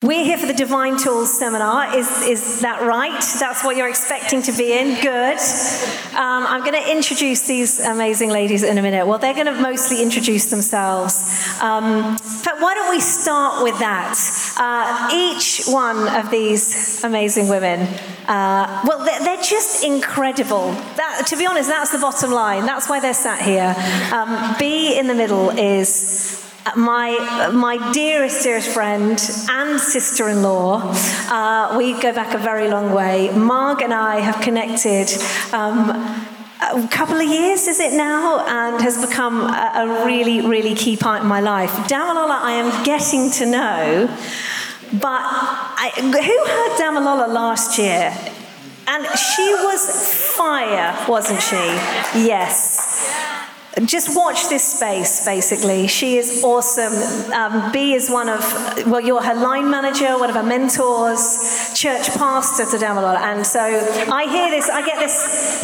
We're here for the Divine Tools seminar. Is, is that right? That's what you're expecting to be in? Good. Um, I'm going to introduce these amazing ladies in a minute. Well, they're going to mostly introduce themselves. Um, but why don't we start with that? Uh, each one of these amazing women, uh, well, they're, they're, just incredible. That, to be honest, that's the bottom line. That's why they're sat here. Um, Bee in the middle is my, my dearest, dearest friend and sister in law. Uh, we go back a very long way. Marg and I have connected. Um, a couple of years, is it now? And has become a, a really, really key part in my life. Damilola, I am getting to know, but I, who heard Damilola last year? And she was fire, wasn't she? Yes just watch this space, basically. She is awesome. Um, Bee is one of, well, you're her line manager, one of her mentors, church pastor to Damilola. And so I hear this, I get this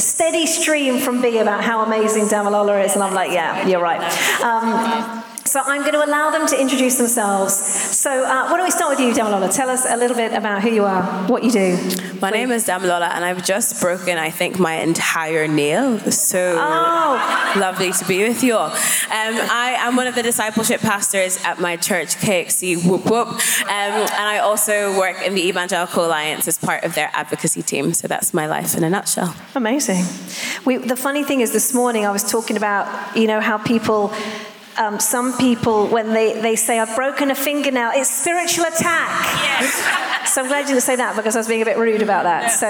steady stream from Bee about how amazing Damilola is, and I'm like, yeah, you're right. Um, so I'm going to allow them to introduce themselves. So uh, why don't we start with you, Damilola? Tell us a little bit about who you are, what you do. My name is Damilola, and I've just broken, I think, my entire nail. So oh. lovely to be with you all. Um, I am one of the discipleship pastors at my church, KXC Whoop Whoop, um, and I also work in the Evangelical Alliance as part of their advocacy team. So that's my life in a nutshell. Amazing. We, the funny thing is, this morning I was talking about, you know, how people um, some people, when they, they say, I've broken a fingernail, it's spiritual attack. Yes. so I'm glad you didn't say that because I was being a bit rude about that. So,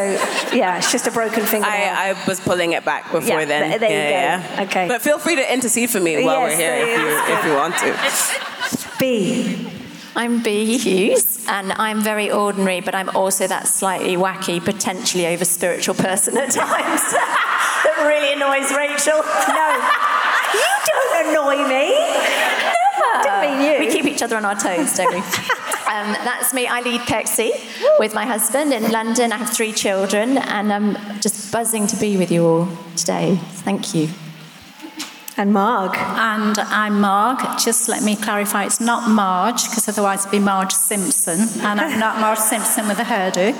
yeah, it's just a broken fingernail. I, I was pulling it back before yeah, then. There yeah, you go. Yeah. Okay. But feel free to intercede for me while yes, we're here if you, if you want to. Bee. I'm Bee. Hughes, and I'm very ordinary, but I'm also that slightly wacky, potentially over spiritual person at times that really annoys Rachel. No. You don't annoy me. Never. Didn't mean you. We keep each other on our toes, don't we? um, that's me. I lead KXC with my husband in London. I have three children, and I'm just buzzing to be with you all today. Thank you. And Marg. And I'm Marg. Just let me clarify, it's not Marge, because otherwise it'd be Marge Simpson. And I'm not Marge Simpson with a hairdo.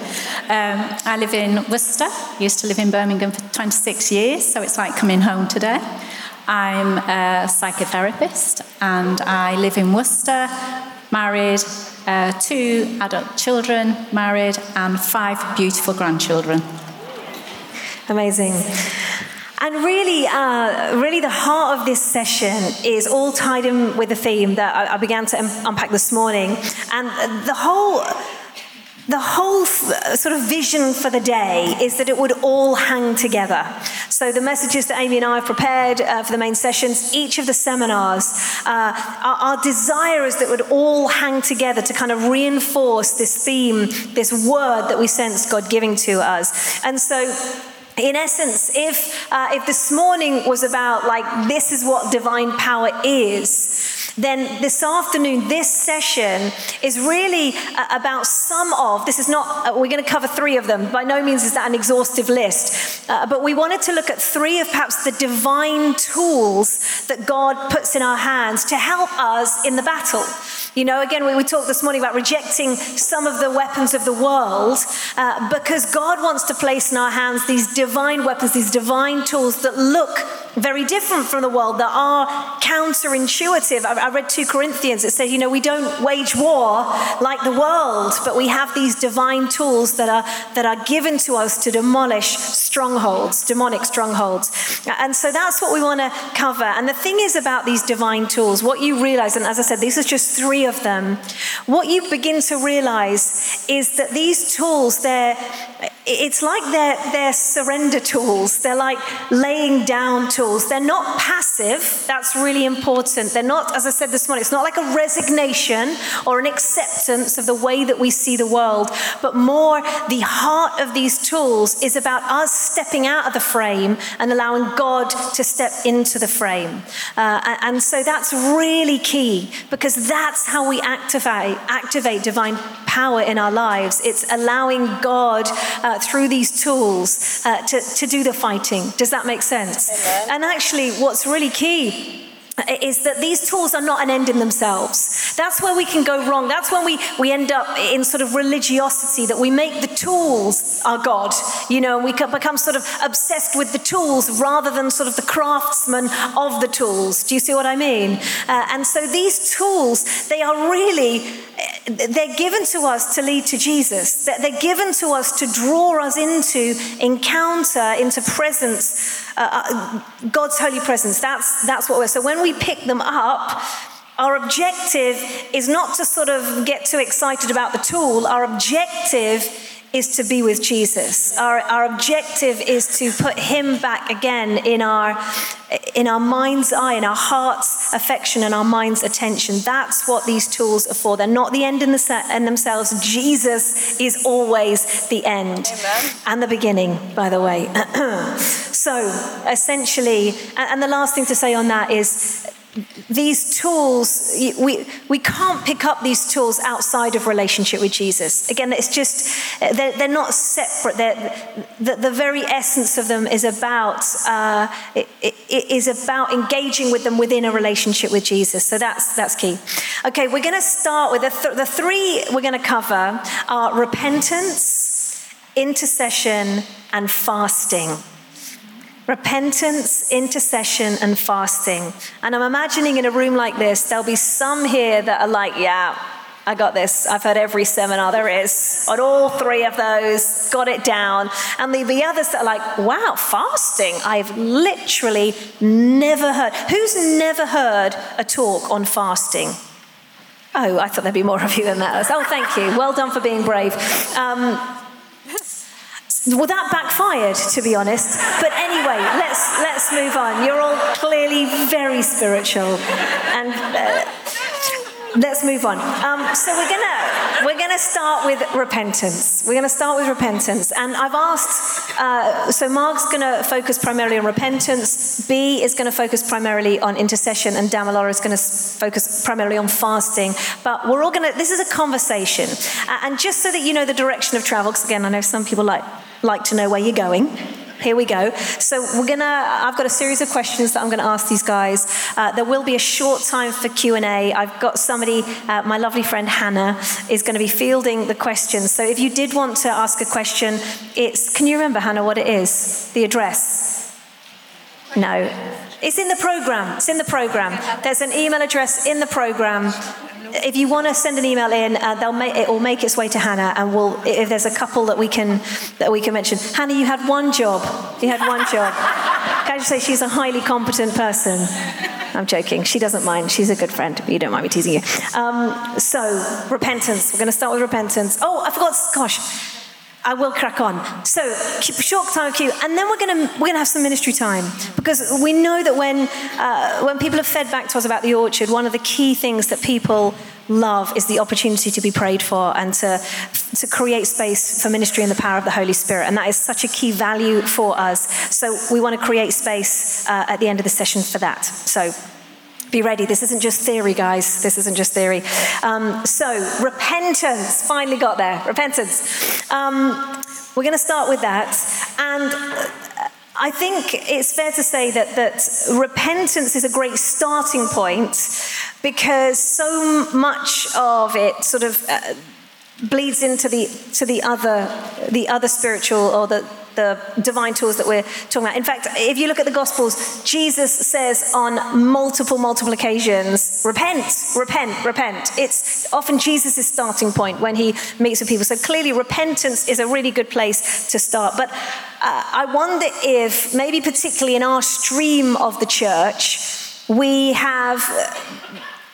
Um, I live in Worcester. Used to live in Birmingham for 26 years, so it's like coming home today. I'm a psychotherapist and I live in Worcester, married, uh, two adult children, married, and five beautiful grandchildren. Amazing. And really, uh, really, the heart of this session is all tied in with the theme that I, I began to unpack this morning. And the whole the whole sort of vision for the day is that it would all hang together. So, the messages that Amy and I have prepared uh, for the main sessions, each of the seminars, uh, our, our desire is that it would all hang together to kind of reinforce this theme, this word that we sense God giving to us. And so, in essence, if, uh, if this morning was about like, this is what divine power is, then this afternoon, this session is really uh, about some of, this is not, uh, we're going to cover three of them. By no means is that an exhaustive list. Uh, but we wanted to look at three of perhaps the divine tools that God puts in our hands to help us in the battle. You know, again, we, we talked this morning about rejecting some of the weapons of the world uh, because God wants to place in our hands these divine weapons, these divine tools that look very different from the world, that are counterintuitive. I, I read 2 Corinthians, it says, you know, we don't wage war like the world, but we have these divine tools that are, that are given to us to demolish strongholds, demonic strongholds. And so that's what we want to cover. And the thing is about these divine tools, what you realize, and as I said, these are just three of them, what you begin to realize is that these tools, they're, it's like they're, they're surrender tools. They're like laying down tools. They're not passive. That's really important. They're not, as I said this morning, it's not like a resignation or an acceptance of the way that we see the world, but more the heart of these tools is about us stepping out of the frame and allowing God to step into the frame. Uh, and so that's really key because that's how we activate, activate divine power in our lives. It's allowing God. Uh, uh, through these tools uh, to, to do the fighting. Does that make sense? Amen. And actually, what's really key is that these tools are not an end in themselves. That's where we can go wrong. That's when we, we end up in sort of religiosity, that we make the tools our God. You know, we become sort of obsessed with the tools rather than sort of the craftsman of the tools. Do you see what I mean? Uh, and so these tools, they are really, they're given to us to lead to Jesus. They're given to us to draw us into encounter, into presence, uh, uh, God's holy presence. That's, that's what we're, so when we pick them up, our objective is not to sort of get too excited about the tool. Our objective is to be with Jesus. Our, our objective is to put him back again in our, in our mind's eye, in our heart's affection, and our mind's attention. That's what these tools are for. They're not the end in, the in themselves. Jesus is always the end Amen. and the beginning, by the way. so, essentially, and the last thing to say on that is these tools, we, we can't pick up these tools outside of relationship with Jesus. Again, it's just, they're, they're not separate. They're, the, the very essence of them is about, uh, it, it is about engaging with them within a relationship with Jesus. So that's, that's key. Okay, we're going to start with the, th- the three we're going to cover are repentance, intercession, and fasting repentance, intercession, and fasting. And I'm imagining in a room like this, there'll be some here that are like, yeah, I got this. I've heard every seminar there is on all three of those, got it down. And there'll be others that are like, wow, fasting. I've literally never heard. Who's never heard a talk on fasting? Oh, I thought there'd be more of you than that. Oh, thank you. Well done for being brave. Um, well, that backfired, to be honest. But anyway, let's let's move on. You're all clearly very spiritual, and uh, let's move on. Um, so we're gonna we're gonna start with repentance. We're gonna start with repentance, and I've asked. Uh, so Marg's gonna focus primarily on repentance. B is gonna focus primarily on intercession, and Damilola is gonna focus primarily on fasting. But we're all gonna. This is a conversation, uh, and just so that you know the direction of travel, because again, I know some people like like to know where you're going. Here we go. So we're gonna. I've got a series of questions that I'm to ask these guys. Uh, there will be a short time for Q and A. I've got somebody. Uh, my lovely friend Hannah is going to be fielding the questions. So if you did want to ask a question, it's. Can you remember Hannah what it is? The address. No. It's in the program. It's in the program. There's an email address in the program if you want to send an email in, uh, they'll make, it will make its way to Hannah, and we'll, if there's a couple that we can that we can mention. Hannah, you had one job. You had one job. Can I just say she's a highly competent person? I'm joking. She doesn't mind. She's a good friend. You don't mind me teasing you. Um, so, repentance. We're going to start with repentance. Oh, I forgot. Gosh. I will crack on. So, short time of queue, and then we're going to we're going to have some ministry time because we know that when uh, when people have fed back to us about the orchard, one of the key things that people love is the opportunity to be prayed for and to to create space for ministry and the power of the Holy Spirit, and that is such a key value for us. So, we want to create space uh, at the end of the session for that. So. Be ready. This isn't just theory, guys. This isn't just theory. Um, so, repentance. Finally got there. Repentance. Um, we're going to start with that. And I think it's fair to say that, that repentance is a great starting point because so much of it sort of uh, bleeds into the, to the other, the other spiritual or the, the divine tools that we're talking about. In fact, if you look at the Gospels, Jesus says on multiple, multiple occasions, repent, repent, repent. It's often Jesus' starting point when he meets with people. So clearly, repentance is a really good place to start. But uh, I wonder if, maybe particularly in our stream of the church, we have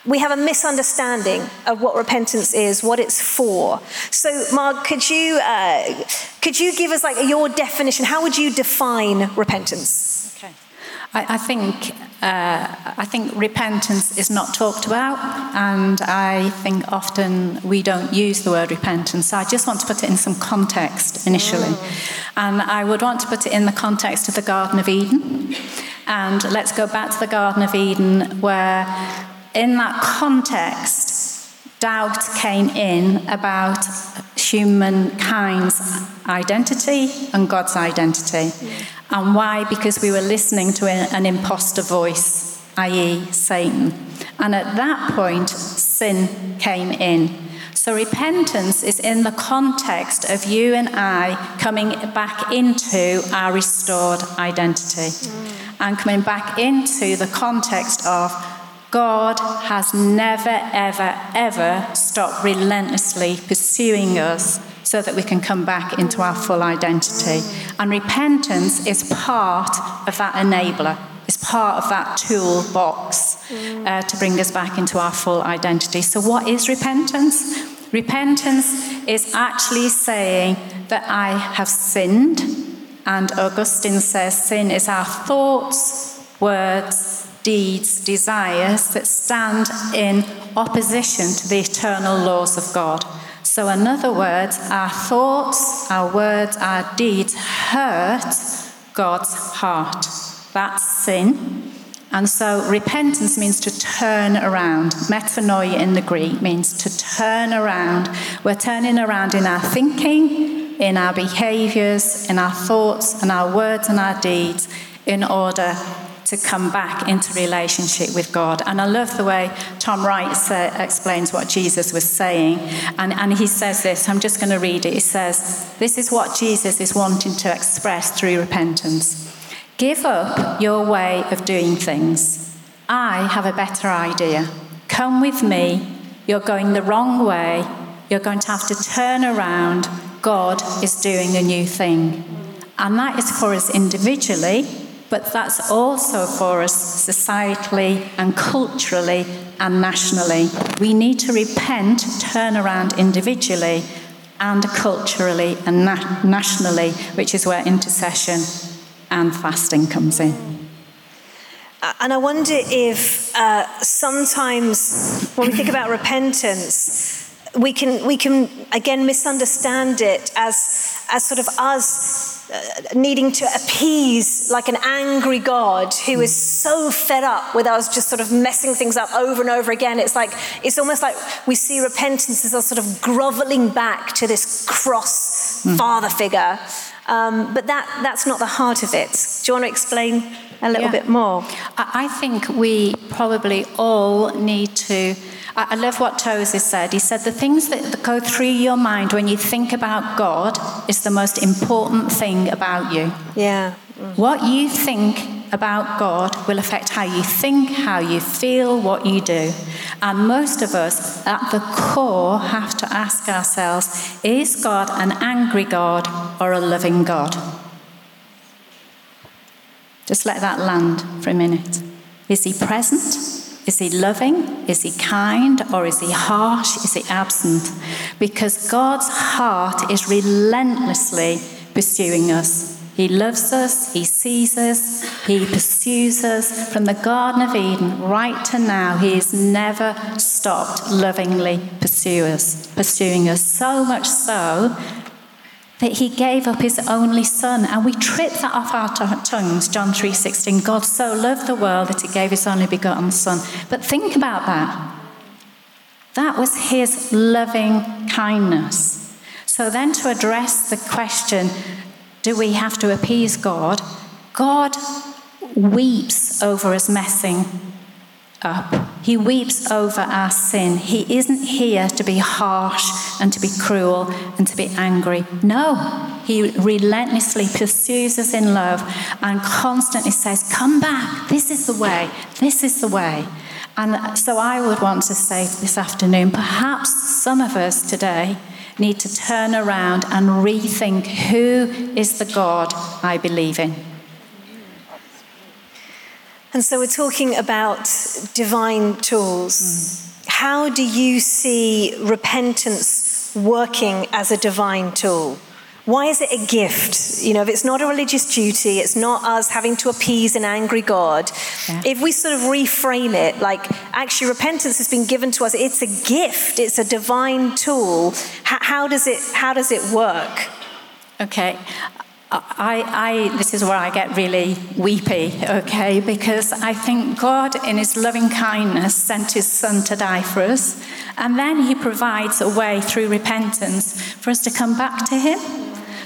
we have a misunderstanding of what repentance is, what it's for. So, Marg, could you uh, could you give us like your definition? How would you define repentance? Okay, I, I think uh, I think repentance is not talked about, and I think often we don't use the word repentance. So I just want to put it in some context initially, mm. and I would want to put it in the context of the Garden of Eden. And let's go back to the Garden of Eden, where in that context, doubt came in about humankind's identity and God's identity. And why? Because we were listening to an imposter voice. i.e., Satan. And at that point, sin came in. So repentance is in the context of you and I coming back into our restored identity mm. and coming back into the context of God has never, ever, ever stopped relentlessly pursuing us so that we can come back into our full identity. And repentance is part of that enabler, is part of that toolbox uh, to bring us back into our full identity. So, what is repentance? Repentance is actually saying that I have sinned, and Augustine says sin is our thoughts, words, deeds, desires that stand in opposition to the eternal laws of God. So, in other words, our thoughts, our words, our deeds hurt God's heart. That's sin. And so, repentance means to turn around. Metanoia in the Greek means to turn around. We're turning around in our thinking, in our behaviors, in our thoughts, and our words and our deeds in order to come back into relationship with God. And I love the way Tom Wright explains what Jesus was saying. And, and he says this, I'm just going to read it. He says, This is what Jesus is wanting to express through repentance. Give up your way of doing things. I have a better idea. Come with me. You're going the wrong way. You're going to have to turn around. God is doing a new thing. And that is for us individually but that's also for us societally and culturally and nationally. We need to repent, turn around individually and culturally and na- nationally, which is where intercession and fasting comes in. And I wonder if uh, sometimes when we think about repentance, we can, we can again misunderstand it as, as sort of us needing to appease like an angry God who is so fed up with us just sort of messing things up over and over again. It's like, it's almost like we see repentance as a sort of groveling back to this cross mm. father figure. Um, but that, that's not the heart of it. Do you want to explain a little yeah. bit more? I think we probably all need to I love what Tozer said. He said, The things that go through your mind when you think about God is the most important thing about you. Yeah. Mm. What you think about God will affect how you think, how you feel, what you do. And most of us, at the core, have to ask ourselves is God an angry God or a loving God? Just let that land for a minute. Is he present? Is he loving? Is he kind? Or is he harsh? Is he absent? Because God's heart is relentlessly pursuing us. He loves us, He sees us, He pursues us. From the Garden of Eden right to now, He has never stopped lovingly pursue us, pursuing us. So much so that he gave up his only son. And we trip that off our t- tongues john 3.16 god so loved the world that he gave his only begotten son. But think about that. That was his loving kindness. So then to address the question do we have to appease god? God weeps over us messing up. He weeps over our sin. He isn't here to be harsh and to be cruel and to be angry. No, he relentlessly pursues us in love and constantly says, Come back. This is the way. This is the way. And so I would want to say this afternoon perhaps some of us today need to turn around and rethink who is the God I believe in. And so we're talking about divine tools. Mm. How do you see repentance working as a divine tool? Why is it a gift? You know, if it's not a religious duty, it's not us having to appease an angry God. Yeah. If we sort of reframe it, like actually repentance has been given to us, it's a gift, it's a divine tool. How, how does it how does it work? Okay. I, I, this is where I get really weepy, okay, because I think God, in His loving kindness, sent His Son to die for us, and then He provides a way through repentance for us to come back to Him.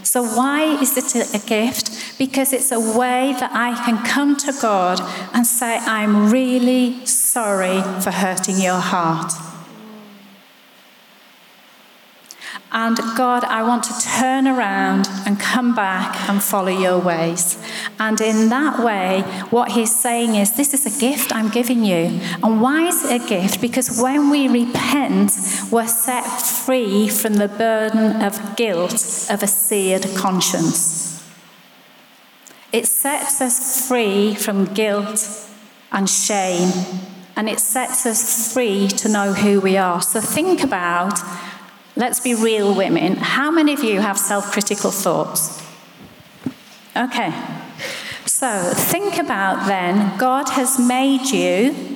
So, why is it a gift? because it's a way that I can come to God and say, I'm really sorry for hurting your heart. And God, I want to turn around and come back and follow your ways. And in that way, what he's saying is, This is a gift I'm giving you. And why is it a gift? Because when we repent, we're set free from the burden of guilt of a seared conscience. It sets us free from guilt and shame, and it sets us free to know who we are. So think about Let's be real women. How many of you have self critical thoughts? Okay. So think about then, God has made you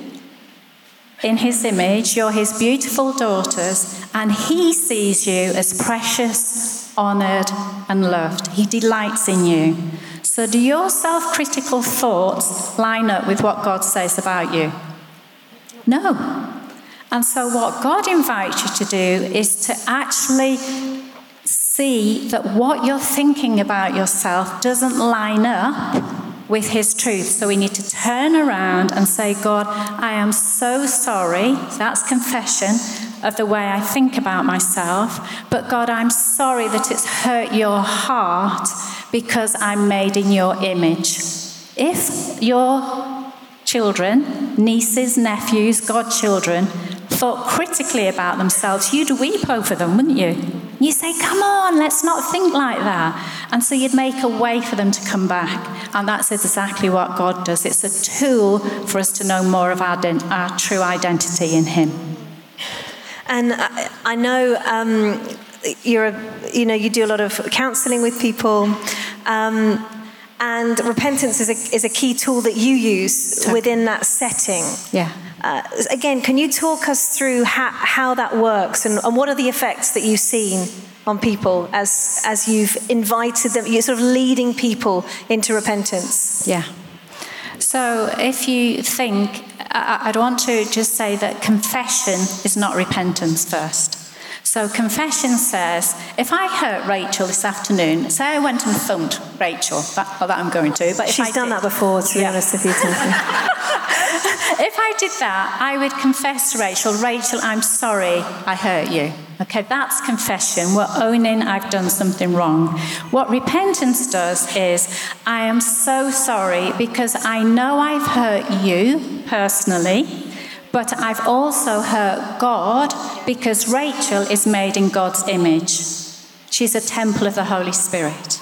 in his image, you're his beautiful daughters, and he sees you as precious, honored, and loved. He delights in you. So, do your self critical thoughts line up with what God says about you? No. And so, what God invites you to do is to actually see that what you're thinking about yourself doesn't line up with His truth. So, we need to turn around and say, God, I am so sorry. That's confession of the way I think about myself. But, God, I'm sorry that it's hurt your heart because I'm made in your image. If your children, nieces, nephews, godchildren, thought critically about themselves, you'd weep over them, wouldn't you? You say, Come on, let's not think like that. And so you'd make a way for them to come back. And that's exactly what God does. It's a tool for us to know more of our, our true identity in Him. And I, I know um, you're a, you know, you do a lot of counseling with people. Um, and repentance is a, is a key tool that you use within that setting. Yeah. Uh, again, can you talk us through how, how that works and, and what are the effects that you've seen on people as, as you've invited them, you're sort of leading people into repentance? Yeah. So if you think, I'd want to just say that confession is not repentance first. So confession says, if I hurt Rachel this afternoon, say I went and thumped Rachel, that, well, that I'm going to, but she's done did, that before, to be yeah. honest with you. if I did that, I would confess to Rachel, Rachel, I'm sorry I hurt you. Okay, that's confession. We're owning I've done something wrong. What repentance does is, I am so sorry because I know I've hurt you personally. But I've also hurt God because Rachel is made in God's image. She's a temple of the Holy Spirit.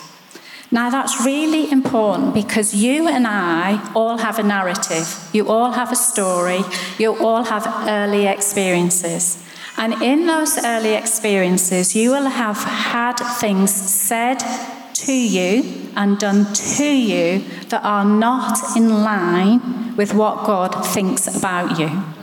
Now, that's really important because you and I all have a narrative. You all have a story. You all have early experiences. And in those early experiences, you will have had things said to you and done to you that are not in line with what God thinks about you.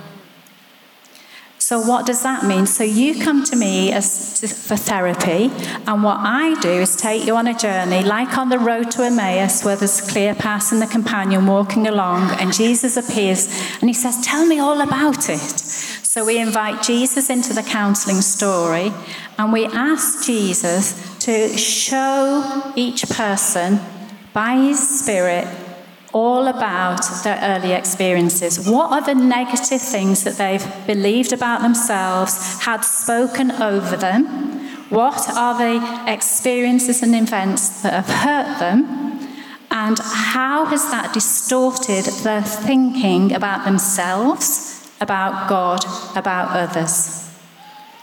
So, what does that mean? So, you come to me as for therapy, and what I do is take you on a journey, like on the road to Emmaus, where there's Cleopas and the companion walking along, and Jesus appears and he says, Tell me all about it. So, we invite Jesus into the counseling story, and we ask Jesus to show each person by his Spirit all about their early experiences. What are the negative things that they've believed about themselves, had spoken over them? What are the experiences and events that have hurt them? And how has that distorted their thinking about themselves, about God, about others?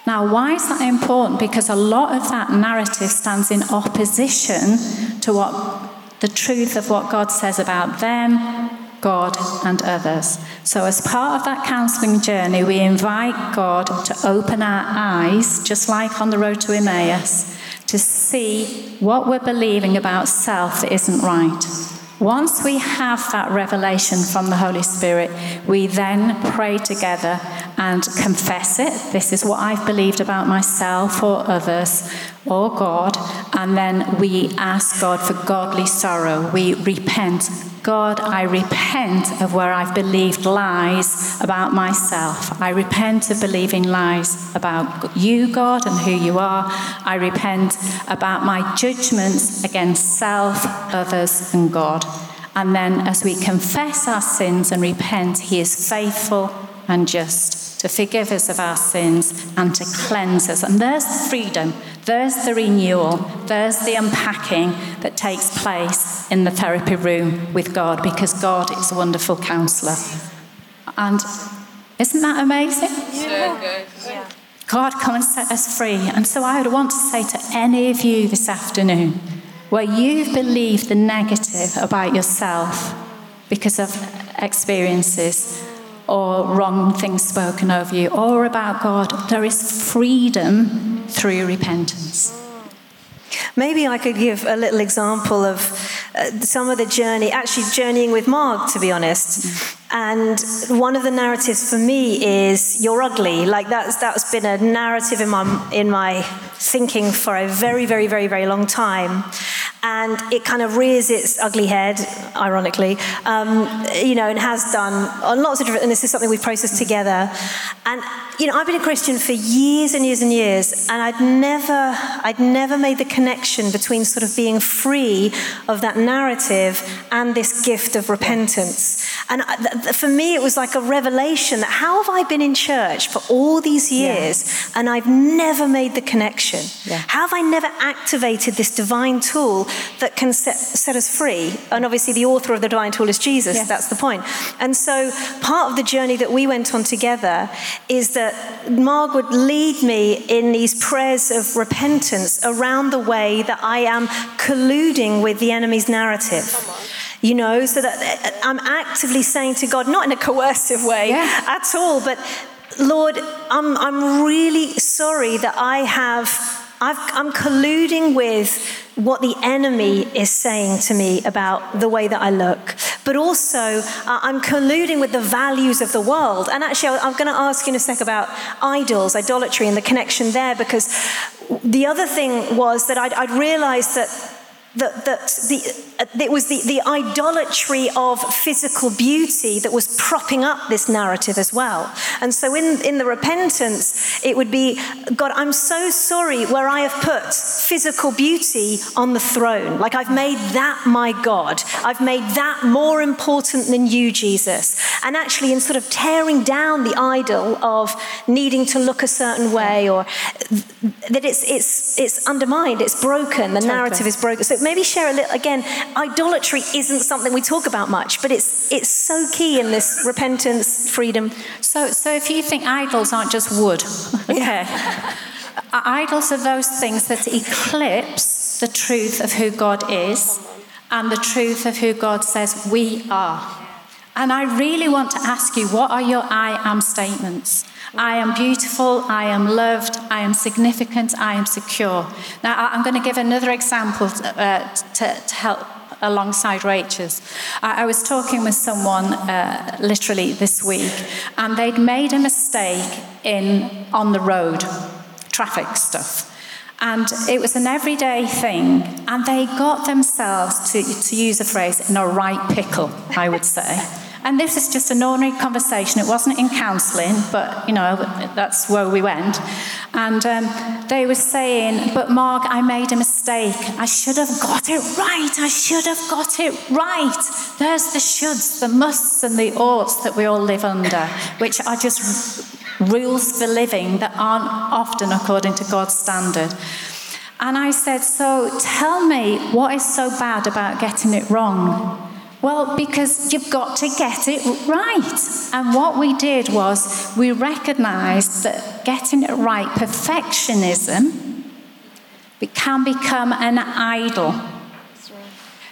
Now, why is that important? Because a lot of that narrative stands in opposition to what the truth of what God says about them, God, and others. So, as part of that counseling journey, we invite God to open our eyes, just like on the road to Emmaus, to see what we're believing about self isn't right. Once we have that revelation from the Holy Spirit, we then pray together and confess it. This is what I've believed about myself or others or God. And then we ask God for godly sorrow. We repent. God, I repent of where I've believed lies about myself. I repent of believing lies about you, God, and who you are. I repent about my judgments against self, others, and God. And then, as we confess our sins and repent, He is faithful and just to forgive us of our sins and to cleanse us. And there's the freedom, there's the renewal, there's the unpacking that takes place in the therapy room with God because God is a wonderful counselor. And isn't that amazing? So good. Yeah. God, come and set us free. And so I would want to say to any of you this afternoon, where you've believed the negative about yourself because of experiences, or wrong things spoken over you or about God. There is freedom through repentance. Maybe I could give a little example of uh, some of the journey, actually journeying with Marg, to be honest. And one of the narratives for me is "You're ugly." Like that's that's been a narrative in my in my thinking for a very, very, very, very long time and it kind of rears its ugly head, ironically, um, you know, and has done on lots of different, and this is something we've processed together. And, you know, I've been a Christian for years and years and years, and I'd never, I'd never made the connection between sort of being free of that narrative and this gift of repentance. And for me, it was like a revelation that how have I been in church for all these years yeah. and I've never made the connection? Yeah. How have I never activated this divine tool that can set, set us free. And obviously, the author of the divine tool is Jesus. Yes. That's the point. And so, part of the journey that we went on together is that Marg would lead me in these prayers of repentance around the way that I am colluding with the enemy's narrative you know, so that uh, I'm actively saying to God, not in a coercive way yeah. at all, but Lord, I'm, I'm really sorry that I have, i am colluding with what the enemy is saying to me about the way that I look, but also uh, I'm colluding with the values of the world. And actually, I'm going to ask you in a sec about idols, idolatry, and the connection there, because the other thing was that I'd, I'd realized that that, that the, it was the, the idolatry of physical beauty that was propping up this narrative as well. And so in, in the repentance, it would be God, I'm so sorry where I have put physical beauty on the throne. Like I've made that my God. I've made that more important than you, Jesus. And actually, in sort of tearing down the idol of needing to look a certain way or that it's, it's, it's undermined, it's broken, the totally. narrative is broken. So maybe share a little again. Idolatry isn't something we talk about much, but it's it's so key in this repentance, freedom. So so if you think idols aren't just wood, okay. idols are those things that eclipse the truth of who God is and the truth of who God says we are. And I really want to ask you what are your I am statements? I am beautiful, I am loved, I am significant, I am secure. Now, I'm going to give another example uh, to, to help alongside Rachel's. I, I was talking with someone uh, literally this week, and they'd made a mistake in on the road, traffic stuff. And it was an everyday thing, and they got themselves, to, to use a phrase, in a right pickle, I would say. And this is just an ordinary conversation. It wasn't in counselling, but you know, that's where we went. And um, they were saying, But Marg, I made a mistake. I should have got it right. I should have got it right. There's the shoulds, the musts, and the oughts that we all live under, which are just rules for living that aren't often according to God's standard. And I said, So tell me, what is so bad about getting it wrong? Well, because you've got to get it right. And what we did was we recognized that getting it right, perfectionism, can become an idol.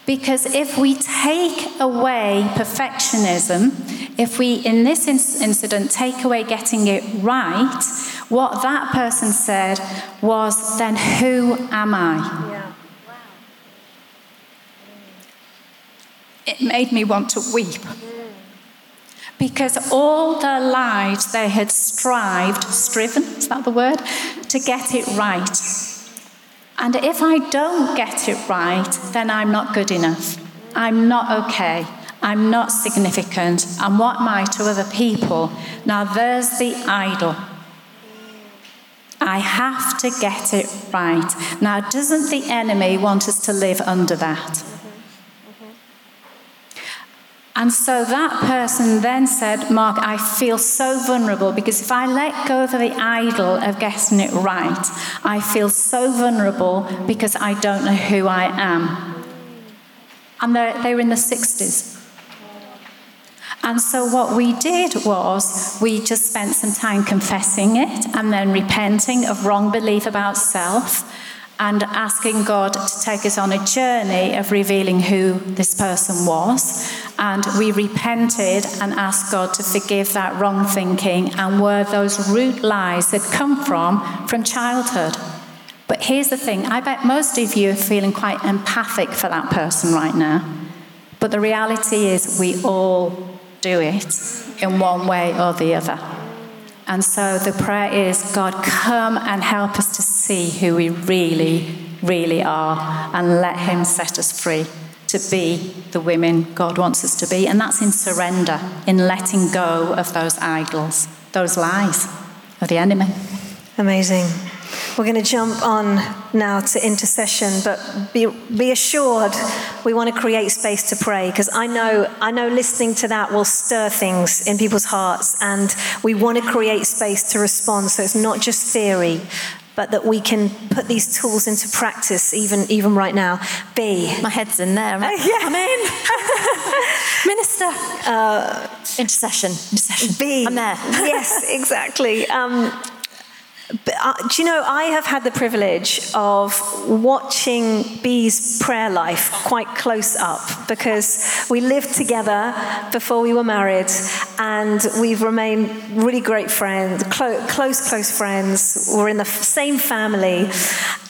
Because if we take away perfectionism, if we, in this incident, take away getting it right, what that person said was, then who am I? Yeah. It made me want to weep. Because all their lives they had strived, striven, is that the word, to get it right. And if I don't get it right, then I'm not good enough. I'm not okay. I'm not significant. And what am I to other people? Now, there's the idol. I have to get it right. Now, doesn't the enemy want us to live under that? And so that person then said, Marg, I feel so vulnerable because if I let go of the idol of getting it right, I feel so vulnerable because I don't know who I am. And they were in the 60s. And so what we did was we just spent some time confessing it and then repenting of wrong belief about self and asking God to take us on a journey of revealing who this person was. And we repented and asked God to forgive that wrong thinking and where those root lies had come from from childhood. But here's the thing I bet most of you are feeling quite empathic for that person right now. But the reality is, we all do it in one way or the other. And so the prayer is God, come and help us to see who we really, really are and let Him set us free to be the women God wants us to be. And that's in surrender, in letting go of those idols, those lies of the enemy. Amazing. We're going to jump on now to intercession, but be, be assured we want to create space to pray because I know, I know listening to that will stir things in people's hearts, and we want to create space to respond so it's not just theory, but that we can put these tools into practice even even right now. Bee. My head's in there. I'm, uh, yeah. I'm in. Minister. Uh, intercession. Intercession. Bee. I'm there. yes, exactly. Um, but, uh, do you know, I have had the privilege of watching Bee's prayer life quite close up because we lived together before we were married and we've remained really great friends, close, close, close friends. We're in the same family.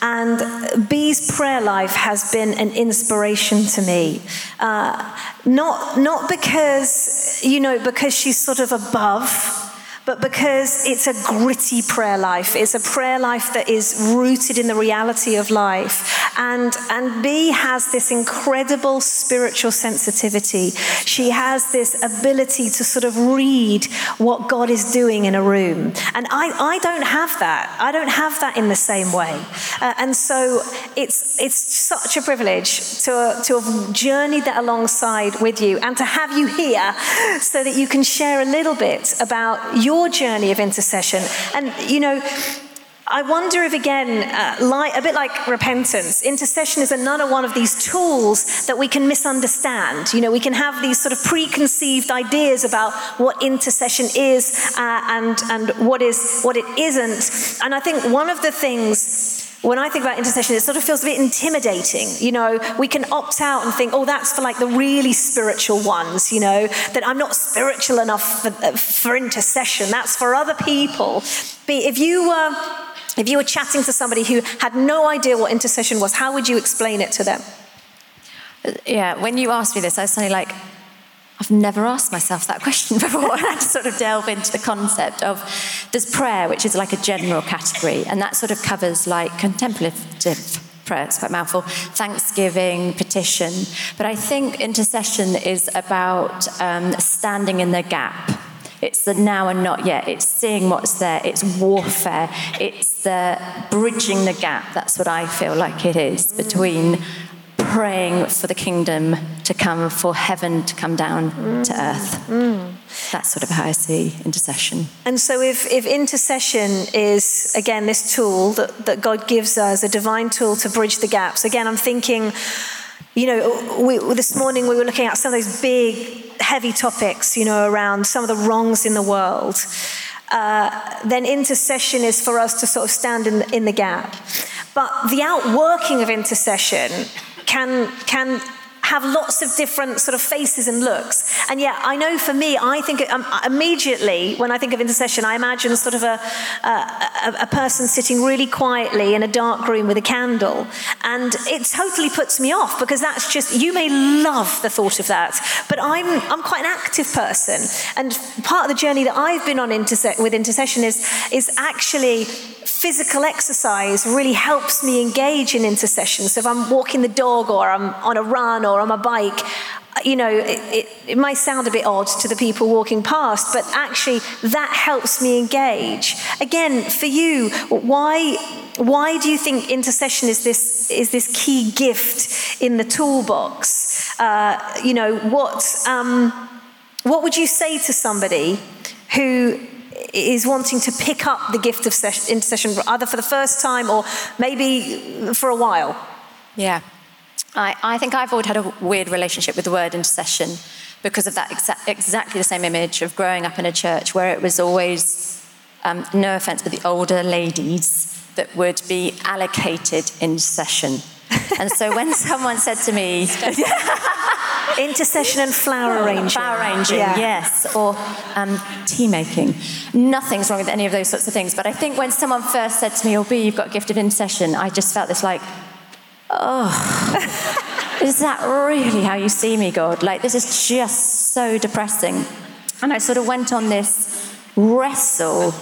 And Bee's prayer life has been an inspiration to me. Uh, not, not because, you know, because she's sort of above but because it's a gritty prayer life. It's a prayer life that is rooted in the reality of life. And, and Bee has this incredible spiritual sensitivity. She has this ability to sort of read what God is doing in a room. And I, I don't have that. I don't have that in the same way. Uh, and so it's, it's such a privilege to, to have journeyed that alongside with you and to have you here so that you can share a little bit about your your journey of intercession. And, you know, I wonder if, again, uh, like, a bit like repentance, intercession is another one of these tools that we can misunderstand. You know, we can have these sort of preconceived ideas about what intercession is uh, and, and what, is, what it isn't. And I think one of the things when I think about intercession, it sort of feels a bit intimidating. You know, we can opt out and think, oh, that's for like the really spiritual ones, you know, that I'm not spiritual enough for, uh, for intercession. That's for other people. But if you were, if you were chatting to somebody who had no idea what intercession was, how would you explain it to them? Yeah, when you asked me this, I was suddenly like, I've never asked myself that question before. I had to sort of delve into the concept of there's prayer, which is like a general category, and that sort of covers like contemplative prayer, it's quite mouthful, thanksgiving, petition. But I think intercession is about um, standing in the gap. It's the now and not yet. It's seeing what's there. It's warfare. It's the bridging the gap. That's what I feel like it is between praying for the kingdom to come, for heaven to come down mm. to earth. Mm. That's sort of how I see intercession. And so, if, if intercession is, again, this tool that, that God gives us, a divine tool to bridge the gaps, again, I'm thinking, you know, we, this morning we were looking at some of those big, heavy topics, you know, around some of the wrongs in the world. Uh, then intercession is for us to sort of stand in in the gap. But the outworking of intercession can, can have lots of different sort of faces and looks. And yet, I know for me, I think um, immediately when I think of intercession, I imagine sort of a, a, a, person sitting really quietly in a dark room with a candle. And it totally puts me off because that's just, you may love the thought of that, but I'm, I'm quite an active person. And part of the journey that I've been on interse- with intercession is, is actually physical exercise really helps me engage in intercession. So if I'm walking the dog or I'm on a run or on my bike, you know, it, it, it, might sound a bit odd to the people walking past, but actually that helps me engage. Again, for you, why, why do you think intercession is this, is this key gift in the toolbox? Uh, you know, what, um, what would you say to somebody who is wanting to pick up the gift of intercession, either for the first time or maybe for a while? Yeah. I, I think I've always had a weird relationship with the word intercession because of that exa- exactly the same image of growing up in a church where it was always, um, no offense, but the older ladies that would be allocated intercession. And so when someone said to me, Intercession and flower arranging. Flower arranging, yeah. yes. Or um, tea making. Nothing's wrong with any of those sorts of things. But I think when someone first said to me, Oh, Bee, you've got a gift of intercession, I just felt this like, oh, is that really how you see me, God? Like, this is just so depressing. And I sort of went on this wrestle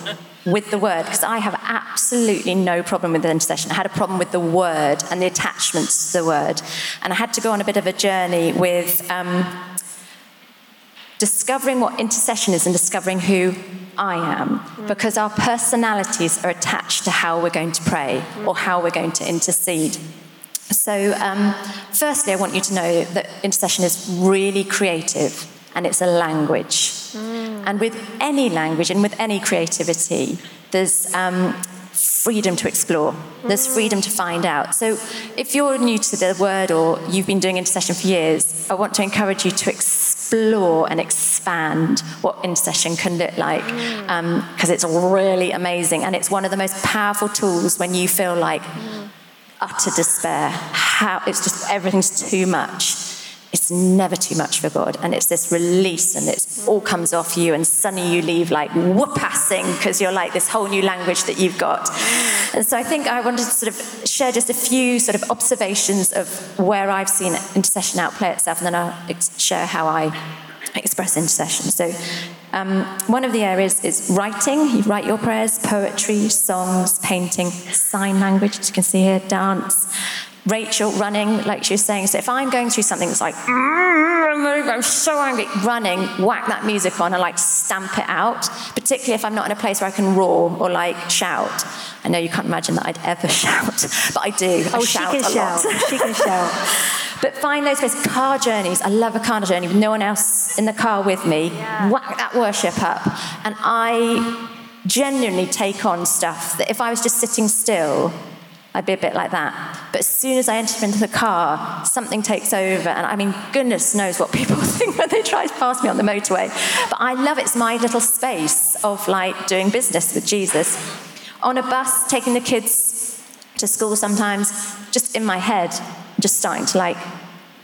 with the word because I have absolutely no problem with intercession. I had a problem with the word and the attachments to the word. And I had to go on a bit of a journey with um, discovering what intercession is and discovering who I am because our personalities are attached to how we're going to pray or how we're going to intercede. So, um, firstly, I want you to know that intercession is really creative and it's a language. Mm. And with any language and with any creativity, there's um, freedom to explore, there's freedom to find out. So, if you're new to the word or you've been doing intercession for years, I want to encourage you to explore and expand what intercession can look like because um, it's really amazing and it's one of the most powerful tools when you feel like utter despair. How it's just everything's too much. It's never too much for God, and it's this release, and it all comes off you, and suddenly you leave like whoop-assing because you're like this whole new language that you've got. And so I think I wanted to sort of share just a few sort of observations of where I've seen intercession outplay itself, and then I'll share how I express intercession. So, um, one of the areas is writing. You write your prayers, poetry, songs, painting, sign language, as you can see here, dance. Rachel running, like she was saying. So, if I'm going through something that's like, mm, I'm so angry, running, whack that music on and like stamp it out, particularly if I'm not in a place where I can roar or like shout. I know you can't imagine that I'd ever shout, but I do. Oh, I she can shout. She can shout. But find those places. Car journeys. I love a car journey with no one else in the car with me. Yeah. Whack that worship up. And I genuinely take on stuff that if I was just sitting still, I'd be a bit like that. But as soon as I enter into the car, something takes over. And I mean, goodness knows what people think when they try to pass me on the motorway. But I love it. It's my little space of like doing business with Jesus. On a bus, taking the kids to school sometimes, just in my head, just starting to like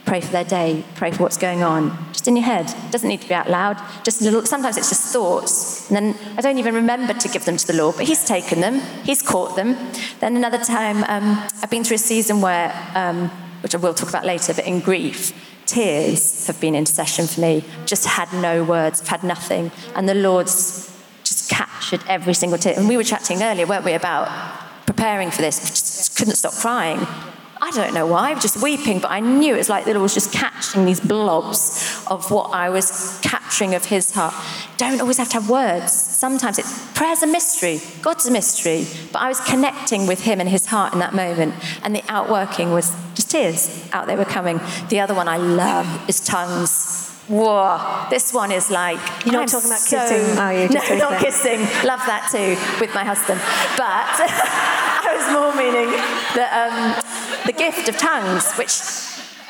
pray for their day, pray for what's going on, just in your head. It doesn't need to be out loud. Just little. Sometimes it's just thoughts, and then I don't even remember to give them to the Lord, but He's taken them, He's caught them. Then another time, um, I've been through a season where, um, which I will talk about later, but in grief, tears have been intercession for me. Just had no words, I've had nothing, and the Lord's just captured every single tear. And we were chatting earlier, weren't we, about preparing for this? Just couldn't stop crying I don't know why, just weeping, but I knew it was like that I was just catching these blobs of what I was capturing of his heart. Don't always have to have words. Sometimes it's prayer's a mystery, God's a mystery. But I was connecting with him and his heart in that moment, and the outworking was just tears out they were coming. The other one I love is tongues. Whoa, this one is like you're not I'm talking about so, kissing, are you? Just no, not kissing. Love that too with my husband, but I was more meaning that um, the gift of tongues, which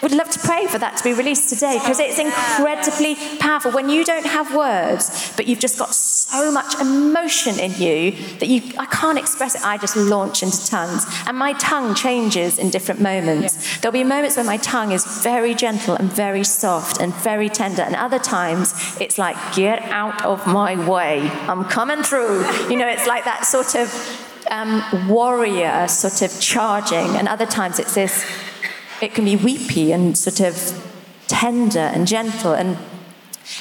would love to pray for that to be released today because it's incredibly powerful. When you don't have words but you've just got so much emotion in you that you I can't express it. I just launch into tongues. And my tongue changes in different moments. There'll be moments where my tongue is very gentle and very soft and very tender. And other times it's like get out of my way. I'm coming through. You know it's like that sort of um, warrior sort of charging, and other times it's this, it can be weepy and sort of tender and gentle. And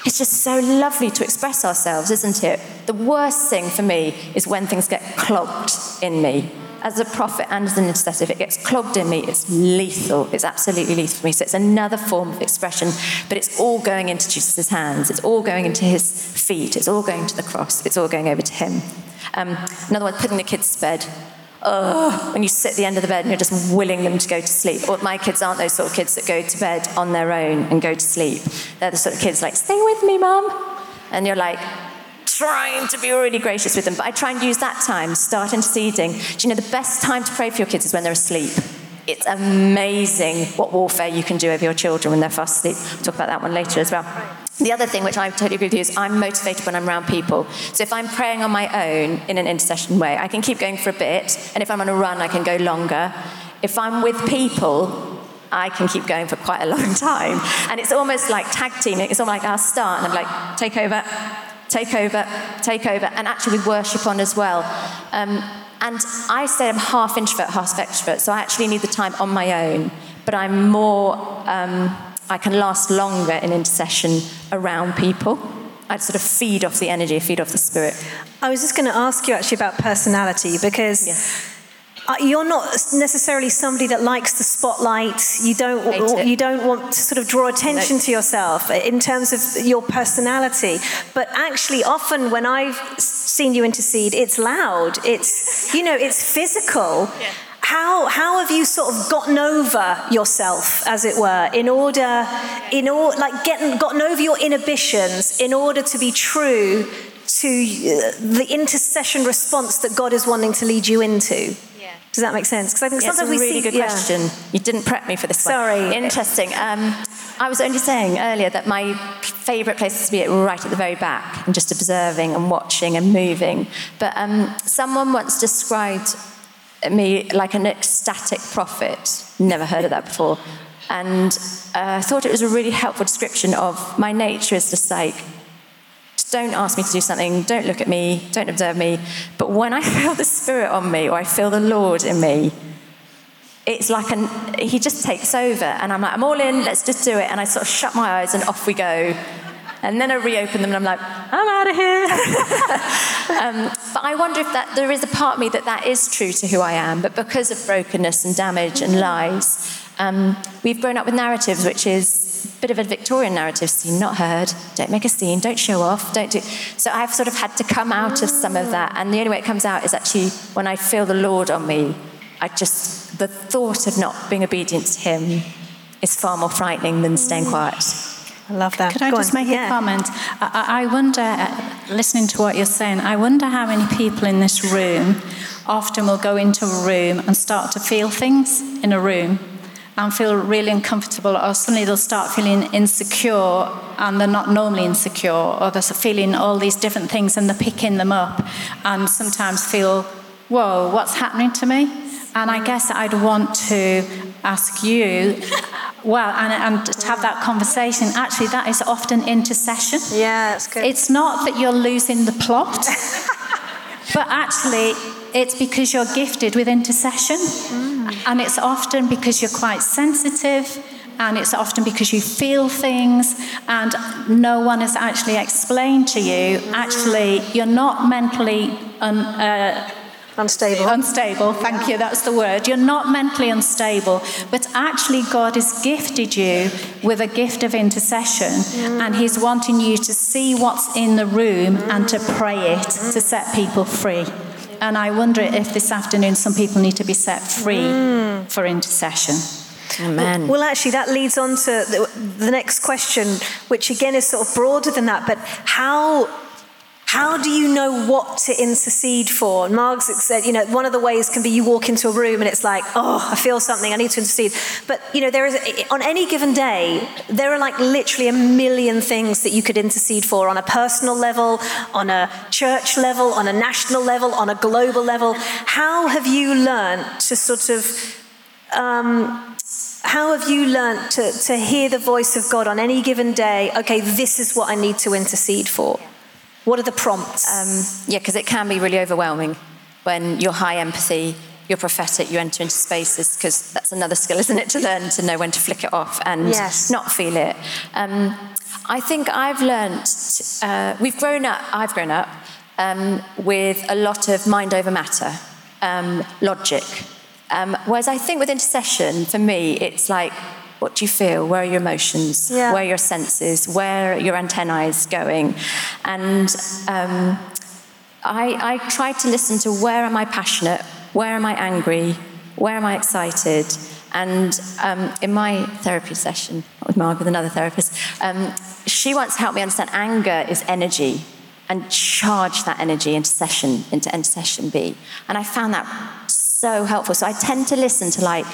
It's just so lovely to express ourselves, isn't it? The worst thing for me is when things get clogged in me. As a prophet and as an intercessor, if it gets clogged in me, it's lethal. It's absolutely lethal for me. So it's another form of expression, but it's all going into Jesus' hands. It's all going into his feet. It's all going to the cross. It's all going over to him. Um, another one, putting the kids to bed when you sit at the end of the bed and you're just willing them to go to sleep. Well, my kids aren't those sort of kids that go to bed on their own and go to sleep. They're the sort of kids like, stay with me, mum. And you're like, trying to be really gracious with them. But I try and use that time, start interceding. Do you know the best time to pray for your kids is when they're asleep? It's amazing what warfare you can do over your children when they're fast asleep. We'll talk about that one later as well. The other thing, which I totally agree with you, is I'm motivated when I'm around people. So if I'm praying on my own in an intercession way, I can keep going for a bit, and if I'm on a run, I can go longer. If I'm with people, I can keep going for quite a long time. And it's almost like tag teaming. It's almost like I'll start and I'm like, take over, take over, take over. And actually, we worship on as well. Um, and I say I'm half introvert, half extrovert, so I actually need the time on my own, but I'm more. Um, I can last longer in intercession around people. I'd sort of feed off the energy, feed off the spirit. I was just going to ask you actually about personality because yes. You're not necessarily somebody that likes the spotlight. You don't. You don't want to sort of draw attention no. to yourself in terms of your personality. But actually, often when I've seen you intercede, it's loud. It's you know, it's physical. Yeah how, how have you sort of gotten over yourself, as it were, in order, in order, like getting, gotten over your inhibitions in order to be true to uh, the intercession response that God is wanting to lead you into? Yeah. Does that make sense? Because I think yeah, sometimes it's a really see, good yeah. question. You didn't prep me for this Sorry. one. Interesting. Um, I was only saying earlier that my favourite place is to be right at the very back and just observing and watching and moving. But um, someone once described me like an ecstatic prophet. Never heard of that before. And uh, I thought it was a really helpful description of my nature is just like, don't ask me to do something, don't look at me, don't observe me. But when I feel the Spirit on me or I feel the Lord in me, it's like an, he just takes over. And I'm like, I'm all in, let's just do it. And I sort of shut my eyes and off we go. And then I reopen them and I'm like, I'm out of here. um, but I wonder if that there is a part of me that that is true to who I am, but because of brokenness and damage and lies, um, we've grown up with narratives which is a bit of a Victorian narrative seen, not heard, don't make a scene, don't show off, don't do. So I've sort of had to come out of some of that. And the only way it comes out is actually when I feel the Lord on me. I just, the thought of not being obedient to Him is far more frightening than staying quiet. I love that. Could I Go just on. make yeah. a comment? I, I wonder, uh, listening to what you're saying, I wonder how many people in this room often will go into a room and start to feel things in a room and feel really uncomfortable, or suddenly they'll start feeling insecure and they're not normally insecure, or they're feeling all these different things and they're picking them up and sometimes feel, whoa, what's happening to me? And I guess I'd want to ask you, well, and, and to have that conversation, actually, that is often intercession. Yeah, that's good. It's not that you're losing the plot, but actually, it's because you're gifted with intercession. Mm. And it's often because you're quite sensitive and it's often because you feel things and no one has actually explained to you actually you're not mentally un, uh, Unstable. Unstable, thank you, that's the word. You're not mentally unstable, but actually, God has gifted you with a gift of intercession, mm. and He's wanting you to see what's in the room mm. and to pray it to set people free. And I wonder if this afternoon some people need to be set free mm. for intercession. Amen. Well, well, actually, that leads on to the, the next question, which again is sort of broader than that. But how how do you know what to intercede for? And said, you know, one of the ways can be you walk into a room and it's like, oh, I feel something, I need to intercede. But, you know, there is, on any given day, there are like literally a million things that you could intercede for on a personal level, on a church level, on a national level, on a global level. How have you learned to sort of, um, how have you learned to, to hear the voice of God on any given day? Okay, this is what I need to intercede for. What are the prompts? Um, yeah, because it can be really overwhelming when you're high empathy, you're prophetic, you enter into spaces, because that's another skill, isn't it, to learn to know when to flick it off and yes. not feel it. Um, I think I've learned, uh, we've grown up, I've grown up um, with a lot of mind over matter, um, logic. Um, whereas I think with intercession, for me, it's like, what do you feel? Where are your emotions? Yeah. Where are your senses? Where are your antennae is going? And um, I, I try to listen to where am I passionate? Where am I angry? Where am I excited? And um, in my therapy session, with Marg, with another therapist, um, she wants to help me understand anger is energy and charge that energy into session, into end session B. And I found that so helpful. So I tend to listen to like,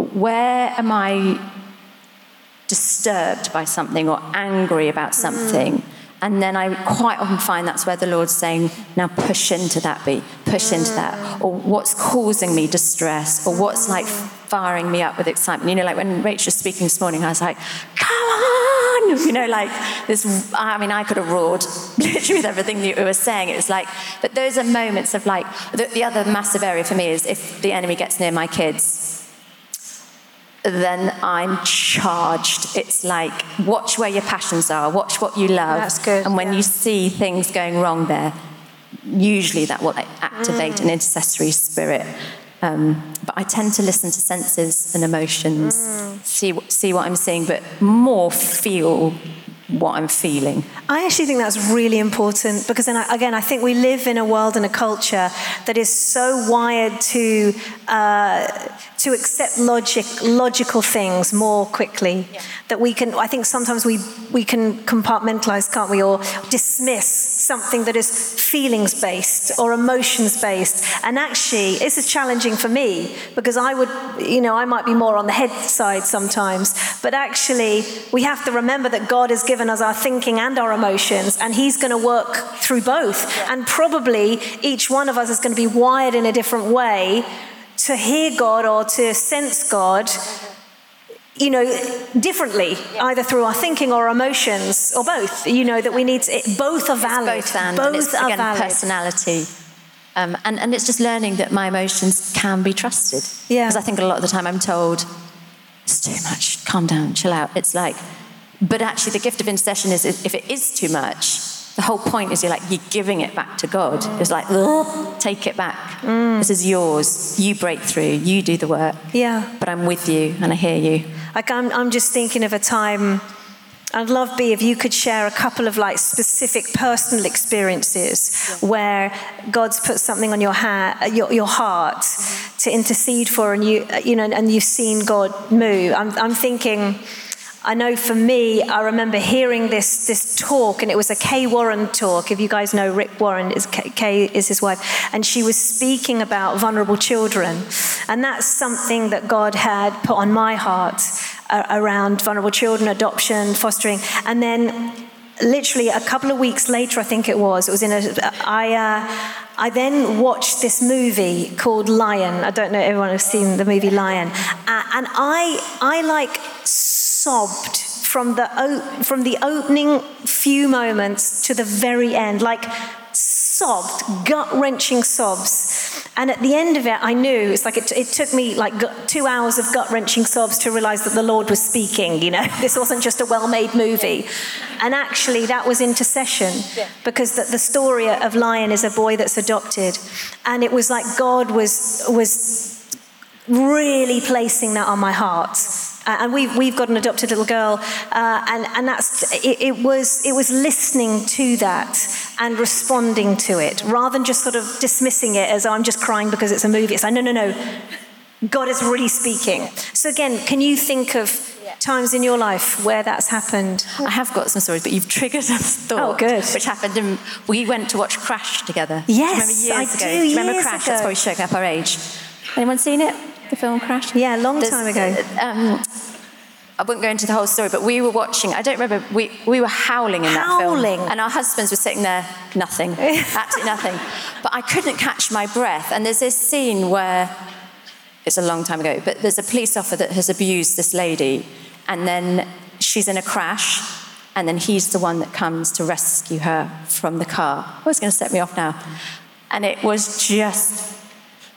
where am I disturbed by something or angry about something? Mm. And then I quite often find that's where the Lord's saying, now push into that beat, push into that. Or what's causing me distress, or what's like firing me up with excitement. You know, like when Rachel was speaking this morning, I was like, come on! You know, like this, I mean, I could have roared literally with everything you were saying. It was like, but those are moments of like, the, the other massive area for me is if the enemy gets near my kids, then I'm charged. It's like, watch where your passions are, watch what you love. That's good. And when yeah. you see things going wrong there, usually that will activate mm. an intercessory spirit. Um, but I tend to listen to senses and emotions, mm. see, see what I'm seeing, but more feel what I'm feeling. I actually think that's really important because, then I, again, I think we live in a world and a culture that is so wired to uh, to accept logic, logical things more quickly. Yeah. That we can, I think sometimes we we can compartmentalize, can't we, or dismiss something that is feelings based or emotions based. And actually, this is challenging for me because I would, you know, I might be more on the head side sometimes. But actually, we have to remember that God has given us our thinking and our emotions, and He's going to work through both. And probably each one of us is going to be wired in a different way to hear God or to sense God you know, differently, either through our thinking or emotions, or both. You know that we need to, it, both are valid. It's both and, both and it's, again, valid. personality. Um, and, and it's just learning that my emotions can be trusted. Yeah. Because I think a lot of the time I'm told, it's too much, calm down, chill out. It's like, but actually, the gift of intercession is if it is too much, the whole point is you're like, you're giving it back to God. It's like, take it back. Mm. This is yours. You break through. You do the work. Yeah. But I'm with you and I hear you. Like, I'm, I'm just thinking of a time. I'd love Bee if you could share a couple of like specific personal experiences yeah. where God's put something on your, ha- your, your heart mm-hmm. to intercede for, and you you know, and you've seen God move. I'm, I'm thinking I know for me, I remember hearing this, this talk, and it was a Kay Warren talk. If you guys know Rick Warren, is Kay is his wife, and she was speaking about vulnerable children, and that's something that God had put on my heart uh, around vulnerable children, adoption, fostering, and then literally a couple of weeks later, I think it was, it was in a, I, uh, I then watched this movie called Lion. I don't know if everyone has seen the movie Lion. Uh, and I, I like sobbed from the, from the opening few moments to the very end, like sobbed, gut wrenching sobs. And at the end of it, I knew it's like it, it took me like two hours of gut wrenching sobs to realize that the Lord was speaking. You know, this wasn't just a well made movie. And actually, that was intercession because the, the story of Lion is a boy that's adopted. And it was like God was, was really placing that on my heart uh, and we've, we've got an adopted little girl, uh, and, and that's, it, it, was, it was listening to that and responding to it, rather than just sort of dismissing it as, oh, I'm just crying because it's a movie. It's like, no, no, no. God is really speaking. So again, can you think of times in your life where that's happened? I have got some stories, but you've triggered a thought. Oh, good. Which happened, in, we went to watch Crash together. Yes, do I ago? do. Do you remember years Crash? Ago. That's probably showing up our age. Anyone seen it? The film Crash? Yeah, a long There's, time ago. Um, I won't go into the whole story, but we were watching. I don't remember. We, we were howling in howling. that film, and our husbands were sitting there, nothing, absolutely nothing. But I couldn't catch my breath. And there's this scene where it's a long time ago, but there's a police officer that has abused this lady, and then she's in a crash, and then he's the one that comes to rescue her from the car. Oh, it's going to set me off now. And it was just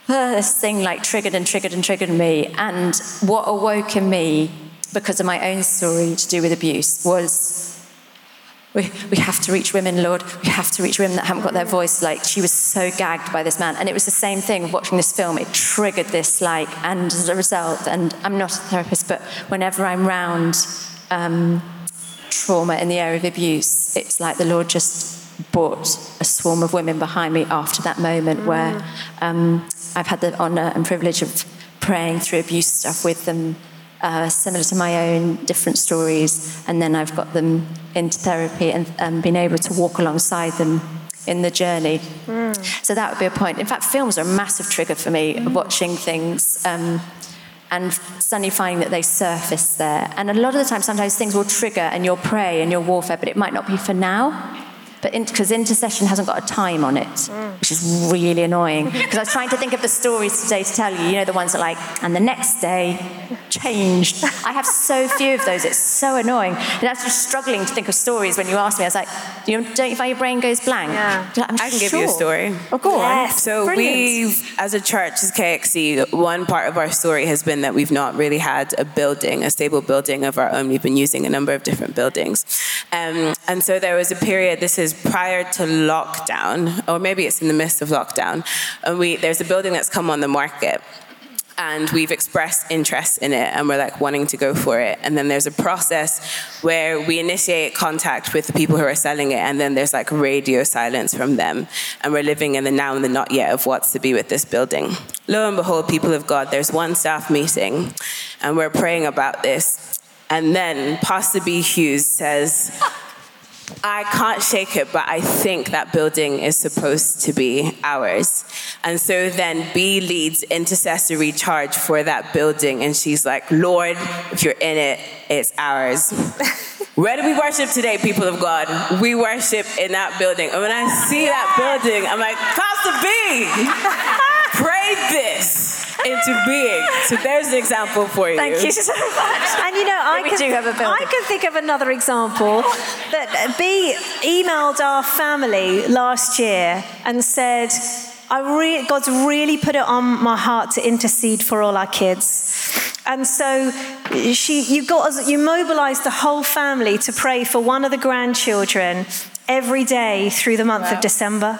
this thing like triggered and triggered and triggered me. And what awoke in me because of my own story to do with abuse was we, we have to reach women, Lord. We have to reach women that haven't got their voice. Like, she was so gagged by this man. And it was the same thing watching this film. It triggered this, like, and as a result, and I'm not a therapist, but whenever I'm round um, trauma in the area of abuse, it's like the Lord just brought a swarm of women behind me after that moment mm. where um, I've had the honour and privilege of praying through abuse stuff with them uh, similar to my own, different stories, and then I've got them into therapy and um, been able to walk alongside them in the journey. Mm. So that would be a point. In fact, films are a massive trigger for me, mm. watching things. Um, and suddenly finding that they surface there. And a lot of the time, sometimes things will trigger and you'll pray and you'll warfare, but it might not be for now but because in, intercession hasn't got a time on it, mm. which is really annoying. Because I was trying to think of the stories today to tell you, you know, the ones that like, and the next day changed. I have so few of those. It's so annoying. And I was just struggling to think of stories when you asked me. I was like, do you, don't you find your brain goes blank? Yeah. i can sure. give you a story. Oh, go on. So we, as a church, as KXC, one part of our story has been that we've not really had a building, a stable building of our own. We've been using a number of different buildings. Um, and so there was a period, this is prior to lockdown, or maybe it's in the midst of lockdown, and we there's a building that's come on the market. And we've expressed interest in it, and we're like wanting to go for it. And then there's a process where we initiate contact with the people who are selling it, and then there's like radio silence from them. And we're living in the now and the not yet of what's to be with this building. Lo and behold, people of God, there's one staff meeting, and we're praying about this. And then Pastor Bee. Hughes says, I can't shake it, but I think that building is supposed to be ours. And so then Bee leads intercessory charge for that building, and she's like, Lord, if you're in it, it's ours. Where do we worship today, people of God? We worship in that building. And when I see that building, I'm like, Pastor Bee, pray this into being. So there's an example for you. Thank you so much. And you know, I can, I can think of another example that Bee emailed our family last year and said, I re- God's really put it on my heart to intercede for all our kids. And so she, you got, you mobilized the whole family to pray for one of the grandchildren every day through the month wow. of December.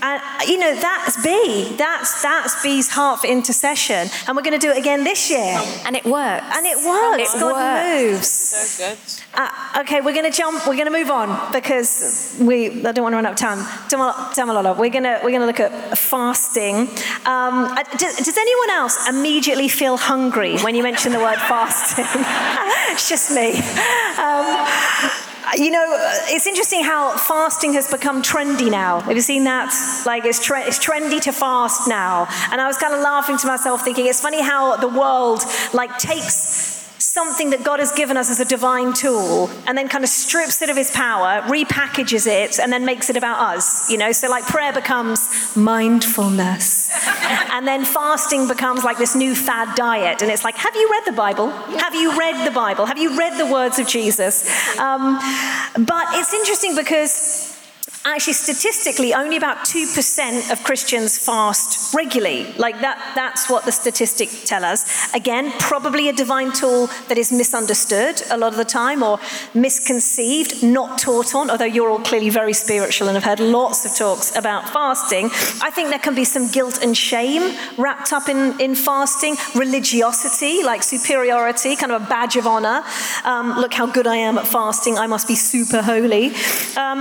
And you know, that's Bee. That's that's Bee's heart for intercession. And we're going to do it again this year. And it works. And it works. It God works. moves. So good. Uh, okay, we're going to jump. We're going to move on because we. I don't want to run out of time. Damilola, we're going to we're going to look at fasting. Um, uh, does, does anyone else immediately feel hungry when you mention the word fasting? it's just me. Um, you know, it's interesting how fasting has become trendy now. Have you seen that? Like, it's, tre- it's trendy to fast now. And I was kind of laughing to myself, thinking, it's funny how the world, like, takes something that God has given us as a divine tool and then kind of strips it of his power, repackages it, and then makes it about us. You know, so like prayer becomes mindfulness. and then fasting becomes like this new fad diet. And it's like, have you read the Bible? Have you read the Bible? Have you read the words of Jesus? Um, but it's interesting because actually statistically only about 2% of christians fast regularly. Like that that's what the statistics tell us. Again probably a divine tool that is misunderstood a lot of the time or misconceived not taught on although you're all clearly very spiritual and have heard lots of talks about fasting. I think there can be some guilt and shame wrapped up in, in fasting. Religiosity like superiority kind of a badge of honor. Um, look how good i am at fasting. I must be super holy. Um,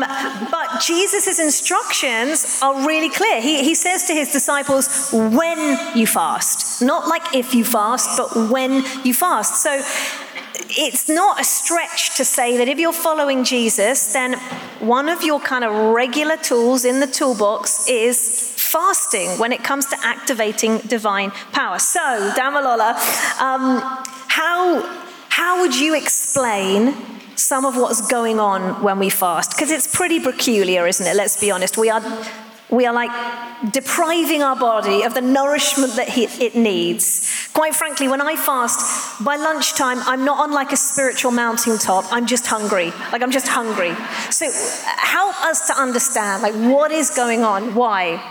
but Jesus' instructions are really clear. He, he says to his disciples, when you fast. Not like if you fast, but when you fast. So it's not a stretch to say that if you're following Jesus, then one of your kind of regular tools in the toolbox is fasting when it comes to activating divine power. So, Damilola, um, how, how would you explain some of what's going on when we fast because it's pretty peculiar isn't it let's be honest we are we are like depriving our body of the nourishment that it needs. Quite frankly, when I fast, by lunchtime, I'm not on like a spiritual mountaintop. I'm just hungry. Like, I'm just hungry. So, uh, help us to understand, like, what is going on? Why?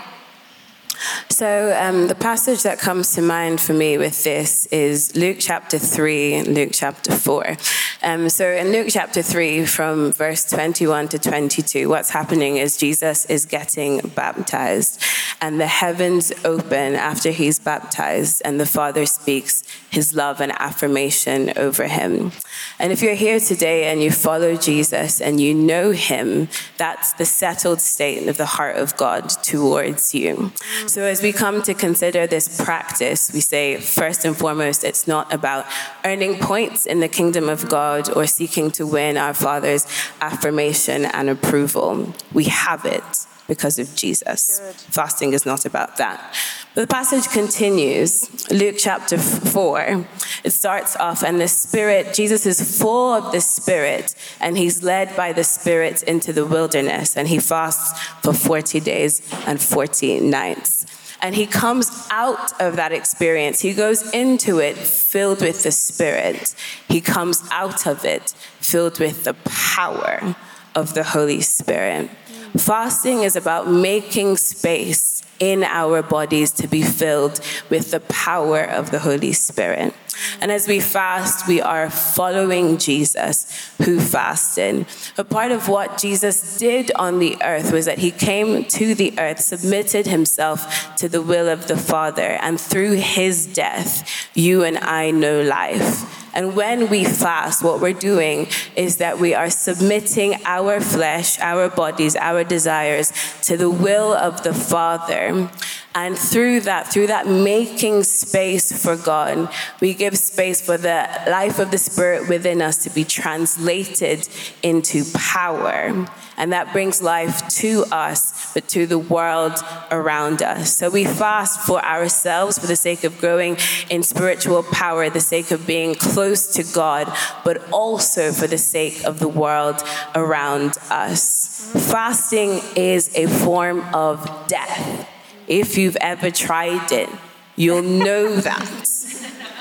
So, um, the passage that comes to mind for me with this is Luke chapter 3 and Luke chapter 4. Um, so, in Luke chapter 3, from verse 21 to 22, what's happening is Jesus is getting baptized, and the heavens open after he's baptized, and the Father speaks his love and affirmation over him. And if you're here today and you follow Jesus and you know him, that's the settled state of the heart of God towards you. So as we come to consider this practice, we say, first and foremost, it's not about earning points in the kingdom of God or seeking to win our Father's affirmation and approval. We have it because of Jesus. Good. Fasting is not about that. The passage continues, Luke chapter 4. It starts off, and the Spirit, Jesus is full of the Spirit, and he's led by the Spirit into the wilderness, and he fasts for 40 days and 40 nights. And he comes out of that experience. He goes into it filled with the Spirit. He comes out of it filled with the power of the Holy Spirit. Fasting is about making space in our bodies to be filled with the power of the Holy Spirit. And as we fast, we are following Jesus who fasted. A part of what Jesus did on the earth was that he came to the earth, submitted himself to the will of the Father, and through his death, you and I know life. And when we fast, what we're doing is that we are submitting our flesh, our bodies, our desires to the will of the Father. And through that, through that making space for God, we give space for the life of the Spirit within us to be translated into power. And that brings life to us, but to the world around us. So we fast for ourselves for the sake of growing in spiritual power, the sake of being close to God, but also for the sake of the world around us. Fasting is a form of death. If you've ever tried it, you'll know that.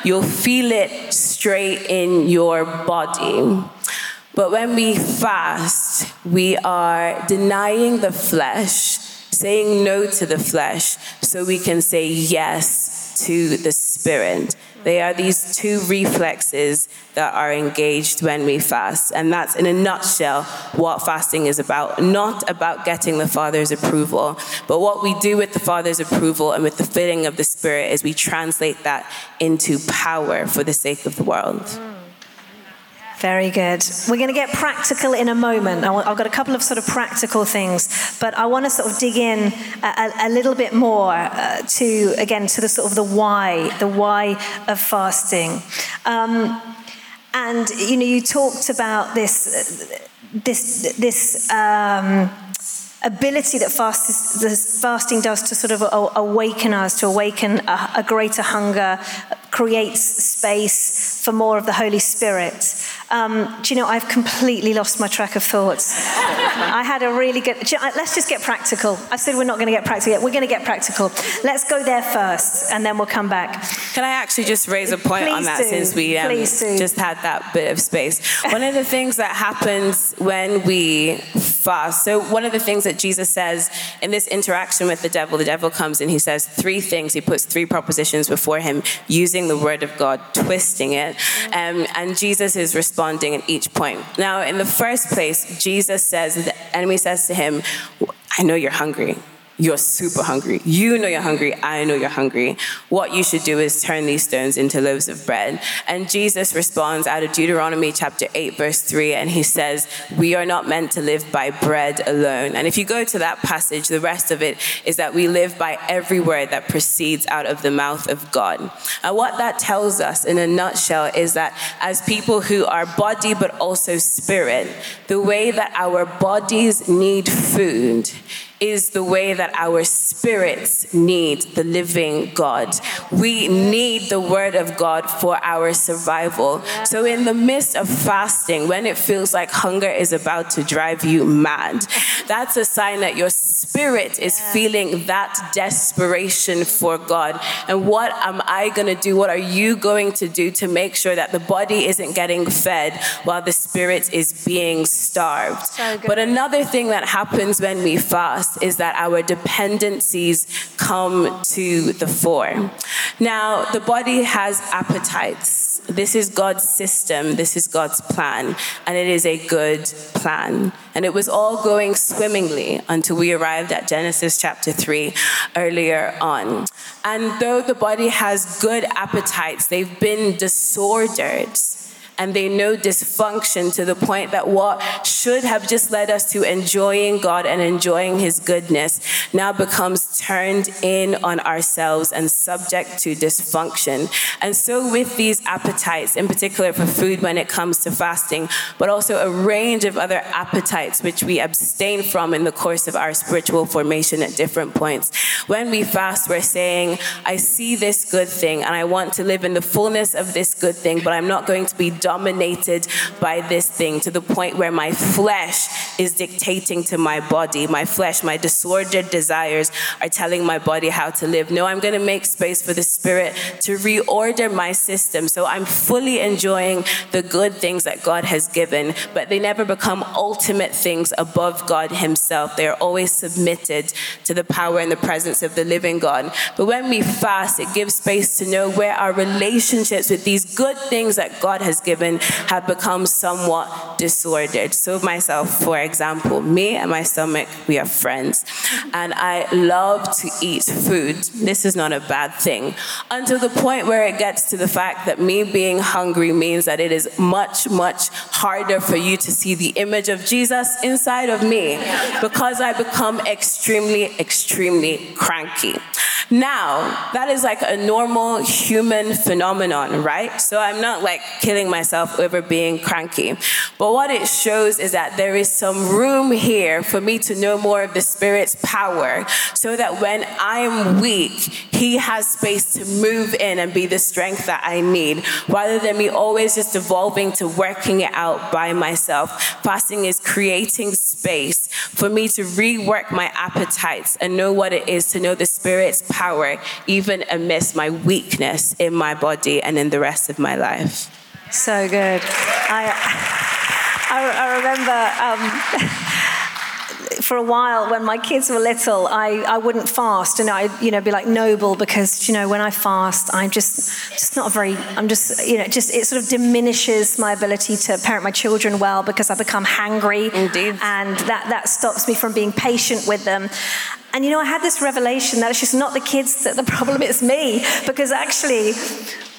You'll feel it straight in your body. But when we fast, we are denying the flesh, saying no to the flesh, so we can say yes to the spirit. They are these two reflexes that are engaged when we fast. And that's, in a nutshell, what fasting is about. Not about getting the Father's approval, but what we do with the Father's approval and with the filling of the Spirit is we translate that into power for the sake of the world. Very good. We're going to get practical in a moment. I've got a couple of sort of practical things, but I want to sort of dig in a, a little bit more uh, to, again, to the sort of the why, the why of fasting. Um, and, you know, you talked about this, this, this, um, ability that fast, fasting does to sort of awaken us, to awaken a, a greater hunger, creates space for more of the Holy Spirit. Um, do you know, I've completely lost my track of thoughts. I had a really good. You know, let's just get practical. I said we're not going to get practical yet. We're going to get practical. Let's go there first, and then we'll come back. Can I actually just raise a point Please on that do. since we um, just had that bit of space? One of the things that happens when we fast. So one of the things that Jesus says in this interaction with the devil, the devil comes and he says three things. He puts three propositions before him, using the word of God, twisting it, um, and Jesus is responding responding at each point. Now, in the first place, Jesus says, the enemy says to him, I know you're hungry. You're super hungry. You know you're hungry. I know you're hungry. What you should do is turn these stones into loaves of bread. And Jesus responds out of Deuteronomy chapter 8, verse 3, and he says, We are not meant to live by bread alone. And if you go to that passage, the rest of it is that we live by every word that proceeds out of the mouth of God. And what that tells us in a nutshell is that as people who are body but also spirit, the way that our bodies need food is the way that our spirits need the living God. We need the word of God for our survival. So, in the midst of fasting, when it feels like hunger is about to drive you mad, that's a sign that your spirit is feeling that desperation for God. And what am I going to do? What are you going to do to make sure that the body isn't getting fed while the spirit is being starved? So but another thing that happens when we fast is that our dependencies come to the fore. Now, the body has appetites. This is God's system, this is God's plan, and it is a good plan. And it was all going swimmingly until we arrived at Genesis chapter 3 earlier on. And though the body has good appetites, they've been disordered and they know dysfunction to the point that what should have just led us to enjoying God and enjoying His goodness now becomes turned in on ourselves and subject to dysfunction. And so, with these appetites, in particular for food when it comes to fasting, but also a range of other appetites which we abstain from in the course of our spiritual formation at different points, when we fast, we're saying, I see this good thing and I want to live in the fullness of this good thing, but I'm not going to be dominated by this thing to the point where my flesh is dictating to my body. My flesh, my disordered desires are telling my body how to live. No, I'm going to make space for the Spirit to reorder my system so I'm fully enjoying the good things that God has given, but they never become ultimate things above God Himself. They are always submitted to the power and the presence of the living God. But when we fast, it gives space to know where our relationships with these good things that God has given given have become somewhat disordered. So, myself, for example, me and my stomach, we are friends. And I love to eat food. This is not a bad thing. Until the point where it gets to the fact that me being hungry means that it is much, much harder for you to see the image of Jesus inside of me because I become extremely, extremely cranky. Now, that is like a normal human phenomenon, right? So I'm not like killing myself over being cranky. But what it shows is that there is some room here for me to know more of the Spirit's power so that when I'm weak, He has space to move in and be the strength that I need rather than me always just evolving to working it out by myself. Fasting is creating space for me to rework my appetites and know what it is to know the Spirit's power, even amidst my weakness in my body and in the rest of my life. So good. I, I, I remember. Um, for a while when my kids were little, I, I wouldn't fast and I'd, you know, be like noble because, you know, when I fast, I'm just, just not very, I'm just, you know, just, it sort of diminishes my ability to parent my children well because I become hangry. Indeed. And that, that stops me from being patient with them. And, you know, I had this revelation that it's just not the kids that the problem, it's me because actually,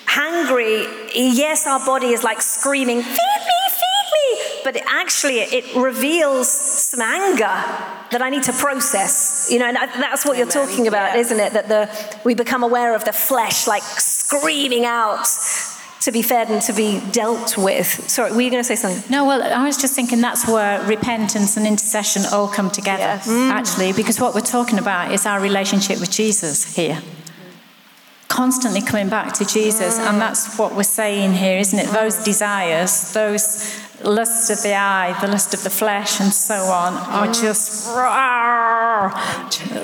hangry, yes, our body is like screaming, feed me, feed me. But it actually, it reveals some anger that I need to process. You know, and that's what you're talking about, yeah. isn't it? That the, we become aware of the flesh like screaming out to be fed and to be dealt with. Sorry, were you going to say something? No, well, I was just thinking that's where repentance and intercession all come together, yes. mm. actually, because what we're talking about is our relationship with Jesus here constantly coming back to Jesus. And that's what we're saying here, isn't it? Those desires, those lusts of the eye, the lust of the flesh, and so on, are just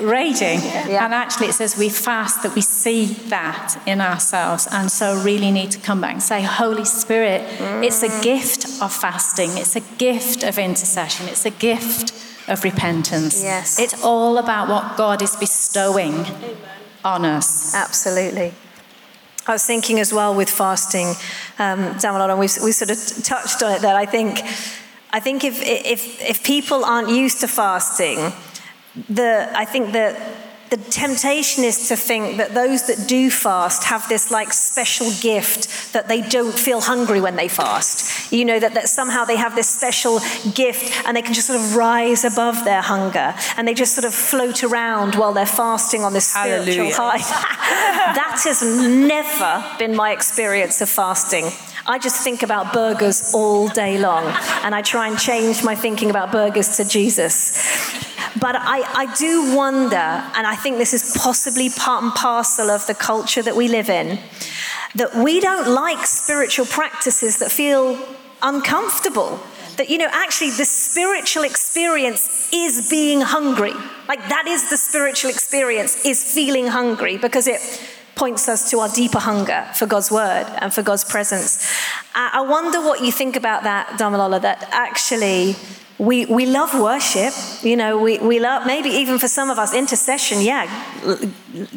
raging. Yeah. And actually, it says we fast that we see that in ourselves, and so really need to come back and say, Holy Spirit, it's a mm. gift of fasting, it's a gift of intercession, it's a gift of repentance. Yes. It's all about what God is bestowing. Amen on us. Absolutely. I was thinking as well with fasting, um, and we we sort of touched on it that I think, I think if, if, if people aren't used to fasting, the, I think that the temptation is to think that those that do fast have this like special gift that they don't feel hungry when they fast. You know, that, that somehow they have this special gift and they can just sort of rise above their hunger and they just sort of float around while they're fasting on this spiritual Hallelujah. high. that has never been my experience of fasting. I just think about burgers all day long, and I try and change my thinking about burgers to Jesus. But I, I do wonder, and I think this is possibly part and parcel of the culture that we live in, that we don't like spiritual practices that feel uncomfortable. That, you know, actually the spiritual experience is being hungry. Like, that is the spiritual experience, is feeling hungry because it points us to our deeper hunger for God's word and for God's presence. I wonder what you think about that, Damilola, that actually we, we love worship. You know, we, we love, maybe even for some of us, intercession. Yeah,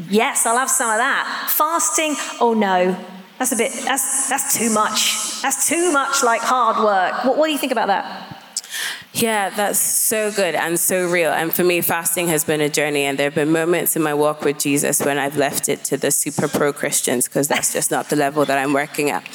yes, I'll have some of that. Fasting, oh no, that's a bit, that's, that's too much. That's too much like hard work. What, what do you think about that? Yeah, that's so good and so real. And for me, fasting has been a journey, and there have been moments in my walk with Jesus when I've left it to the super pro Christians because that's just not the level that I'm working at.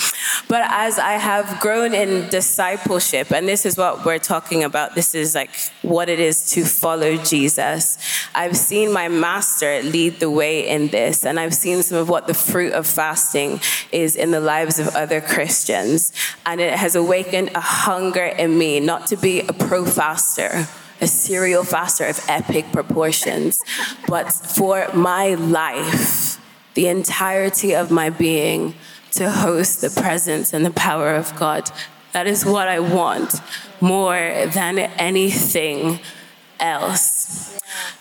But as I have grown in discipleship, and this is what we're talking about, this is like what it is to follow Jesus. I've seen my master lead the way in this, and I've seen some of what the fruit of fasting is in the lives of other Christians. And it has awakened a hunger in me not to be a pro faster a serial faster of epic proportions, but for my life, the entirety of my being, to host the presence and the power of God. That is what I want more than anything else.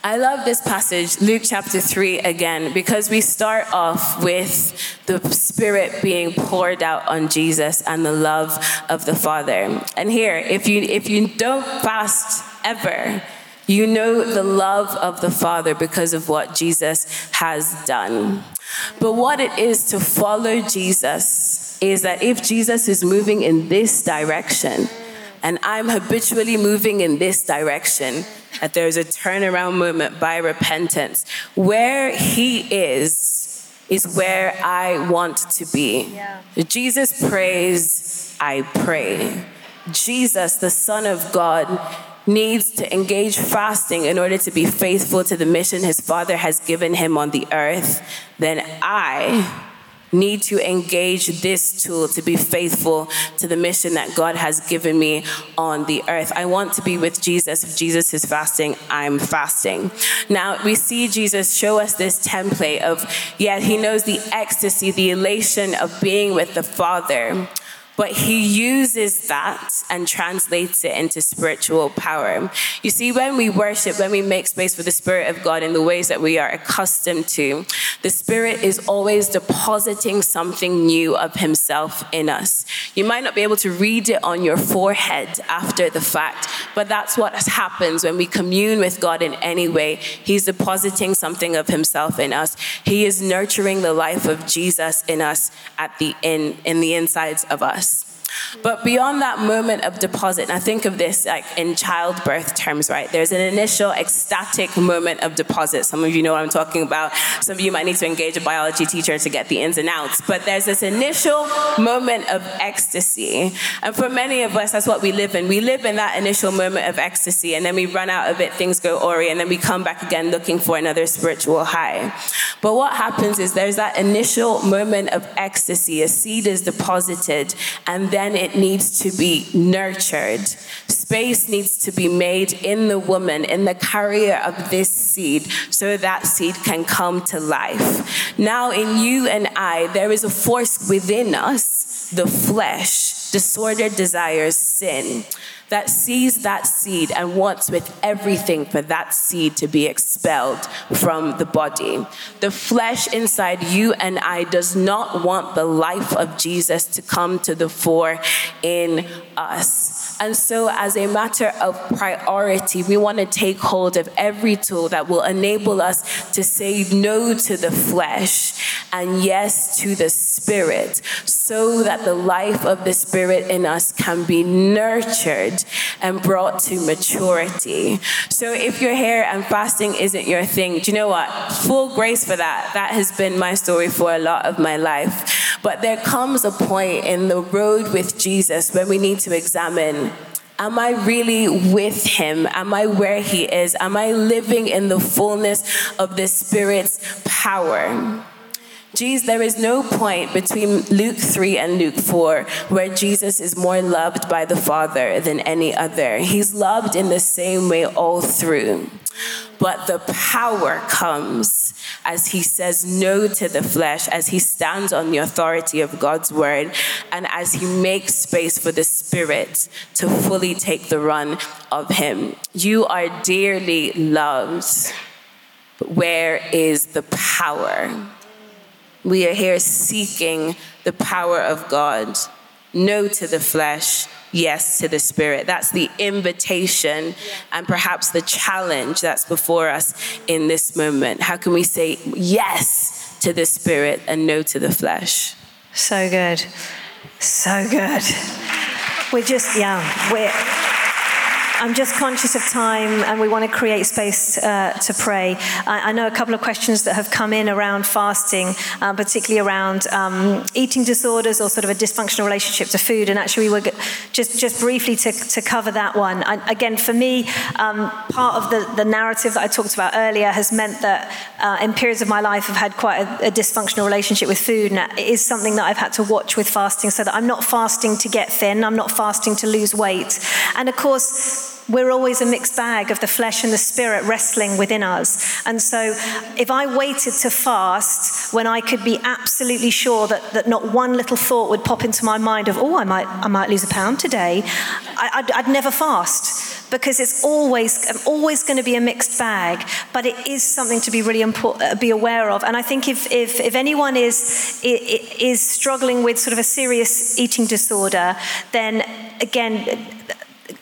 I love this passage, Luke chapter 3 again, because we start off with the Spirit being poured out on Jesus and the love of the Father. And here, if you if you don't fast ever, you know the love of the Father because of what Jesus has done. But what it is to follow Jesus is that if Jesus is moving in this direction, and I'm habitually moving in this direction, that there's a turnaround moment by repentance. Where He is, is where I want to be. Yeah. Jesus prays, I pray. Jesus, the Son of God, needs to engage fasting in order to be faithful to the mission his Father has given him on the earth, then I need to engage this tool to be faithful to the mission that God has given me on the earth. I want to be with Jesus. If Jesus is fasting, I'm fasting. Now, we see Jesus show us this template of, yeah, he knows the ecstasy, the elation of being with the Father but he uses that and translates it into spiritual power. You see, when we worship, when we make space for the Spirit of God in the ways that we are accustomed to, the Spirit is always depositing something new of Himself in us. You might not be able to read it on your forehead after the fact, but that's what happens when we commune with God in any way. He's depositing something of Himself in us. He is nurturing the life of Jesus in us at the in in the insides of us. But beyond that moment of deposit, and I think of this like in childbirth terms, right? There's an initial ecstatic moment of deposit. Some of you know what I'm talking about. Some of you might need to engage a biology teacher to get the ins and outs. But there's this initial moment of ecstasy. And for many of us, that's what we live in. We live in that initial moment of ecstasy, and then we run out of it, things go awry, and then we come back again looking for another spiritual high. But what happens is there's that initial moment of ecstasy, a seed is deposited, and then then it needs to be nurtured. Space needs to be made in the woman, in the carrier of this seed, so that seed can come to life. Now, in you and I, there is a force within us, the flesh, disordered desires, sin that sees that seed and wants with everything for that seed to be expelled from the body. The flesh inside you and I does not want the life of Jesus to come to the fore in us. And so, as a matter of priority, we want to take hold of every tool that will enable us to say no to the flesh and yes to the spirit, so that the life of the spirit in us can be nurtured and brought to maturity. So, if you're here and fasting isn't your thing, do you know what? Full grace for that. That has been my story for a lot of my life. But there comes a point in the road with Jesus when we need to examine Am I really with him? Am I where he is? Am I living in the fullness of the Spirit's power? Jesus, there is no point between Luke 3 and Luke 4 where Jesus is more loved by the Father than any other. He's loved in the same way all through. But the power comes as he says no to the flesh, as he stands on the authority of God's word, and as he makes space for the Spirit to fully take the run of him. You are dearly loved. But where is the power? We are here seeking the power of God. no to the flesh, yes to the spirit. That's the invitation and perhaps the challenge that's before us in this moment. How can we say yes to the spirit and no to the flesh? So good. So good. We're just, yeah, we're I'm just conscious of time and we want to create space uh, to pray. I, I, know a couple of questions that have come in around fasting, uh, particularly around um, eating disorders or sort of a dysfunctional relationship to food. And actually, we were just, just briefly to, to cover that one. I, again, for me, um, part of the, the narrative that I talked about earlier has meant that uh, in periods of my life, I've had quite a, a dysfunctional relationship with food. And it is something that I've had to watch with fasting so that I'm not fasting to get thin, I'm not fasting to lose weight. And of course, we're always a mixed bag of the flesh and the spirit wrestling within us. And so, if I waited to fast when I could be absolutely sure that, that not one little thought would pop into my mind of, oh, I might, I might lose a pound today, I, would I'd never fast because it's always, always going to be a mixed bag. But it is something to be really important, uh, be aware of. And I think if, if, if anyone is, is struggling with sort of a serious eating disorder, then again,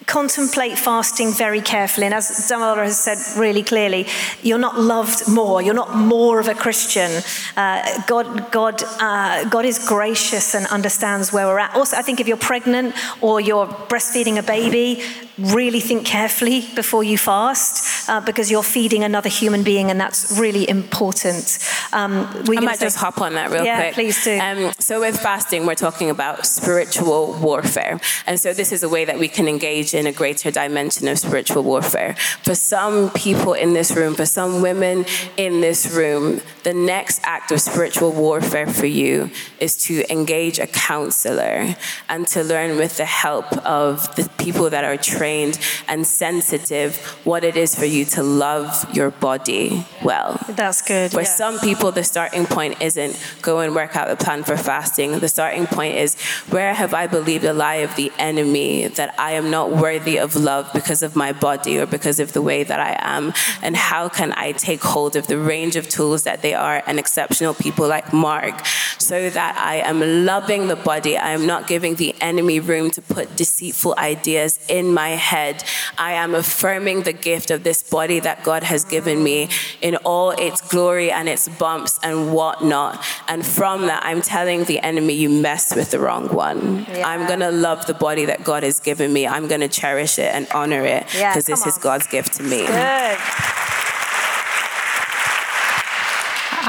contemplate fasting very carefully. And as Damola has said really clearly, you're not loved more. You're not more of a Christian. Uh, God, God, uh, God is gracious and understands where we're at. Also, I think if you're pregnant or you're breastfeeding a baby, really think carefully before you fast uh, because you're feeding another human being, and that's really important. Um, I might say, just hop on that real yeah, quick. please do. Um, so, with fasting, we're talking about spiritual warfare. And so, this is a way that we can engage in a greater dimension of spiritual warfare. For some people in this room, for some women in this room, the next act of spiritual warfare for you is to engage a counselor and to learn with the help of the people that are trained trained and sensitive what it is for you to love your body well. That's good. For yeah. some people, the starting point isn't go and work out a plan for fasting. The starting point is where have I believed a lie of the enemy that I am not worthy of love because of my body or because of the way that I am? And how can I take hold of the range of tools that they are and exceptional people like Marg so that I am loving the body? I am not giving the enemy room to put deceitful ideas in my head. I am affirming the gift of this body that God has given me in all its glory and its bumps and whatnot. And from that, I'm telling the enemy, you messed with the wrong one. Yeah. I'm going to love the body that God has given me. I'm going to cherish it and honor it because yeah, this on. is God's gift to me. Good.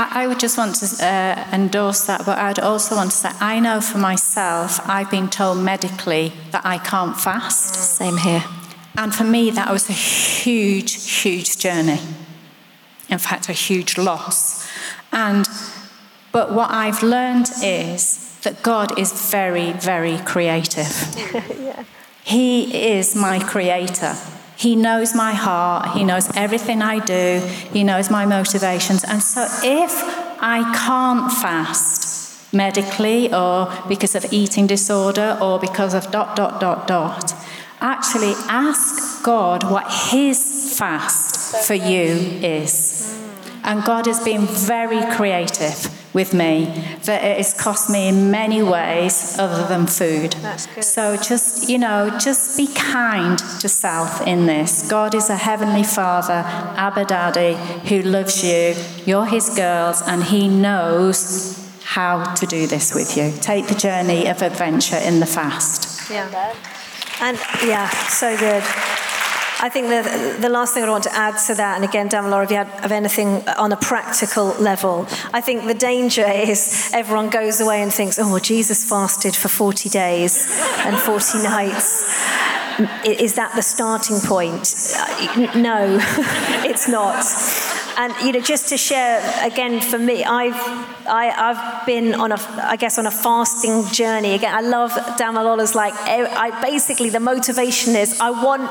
I would just want to uh, endorse that, but I'd also want to say I know for myself, I've been told medically that I can't fast. Same here. And for me, that was a huge, huge journey. In fact, a huge loss. And but what I've learned is that God is very, very creative. yeah. He is my creator. He knows my heart. He knows everything I do. He knows my motivations. And so if I can't fast medically or because of eating disorder or because of dot, dot, dot, dot, actually ask God what His fast for you is. And God has been very creative with me that it has cost me in many ways other than food. So just, you know, just be kind to self in this. God is a heavenly father, Abba Daddy, who loves you. You're his girls, and he knows how to do this with you. Take the journey of adventure in the fast. Yeah. And yeah, so good. I think the, the last thing I want to add to that, and again, Damola, if you have anything on a practical level, I think the danger is everyone goes away and thinks, oh, Jesus fasted for 40 days and 40 nights. Is that the starting point? No, it's not. And you know, just to share again for me, I've I, i have been on a I guess on a fasting journey. Again, I love Damilola's like I basically the motivation is I want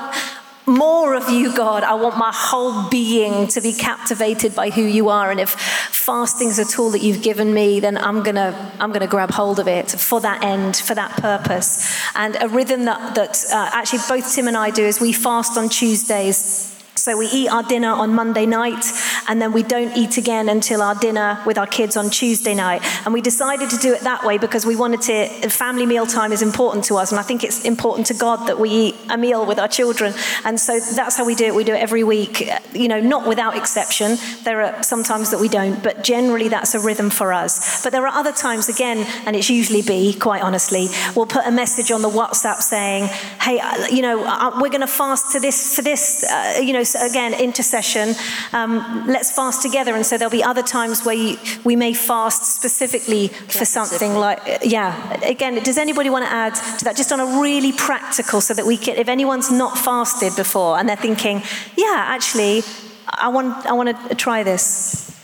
more of you, God. I want my whole being to be captivated by who you are. And if fasting's a tool that you've given me, then I'm gonna I'm gonna grab hold of it for that end, for that purpose. And a rhythm that that uh, actually both Tim and I do is we fast on Tuesdays So we eat our dinner on Monday night, and then we don't eat again until our dinner with our kids on Tuesday night. And we decided to do it that way because we wanted to, family meal time is important to us, and I think it's important to God that we eat a meal with our children. And so that's how we do it. We do it every week, you know, not without exception. There are sometimes that we don't, but generally that's a rhythm for us. But there are other times, again, and it's usually Bee, quite honestly, we'll put a message on the WhatsApp saying, hey, uh, you know, uh, we're going to fast to this, for this, uh, you know, again, intercession. Um, let's fast together. And so there'll be other times where you, we may fast specifically for something like, yeah. Again, does anybody want to add to that? Just on a really practical, so that we can, if anyone's not fasted before and they're thinking, yeah, actually, I want, I want to try this.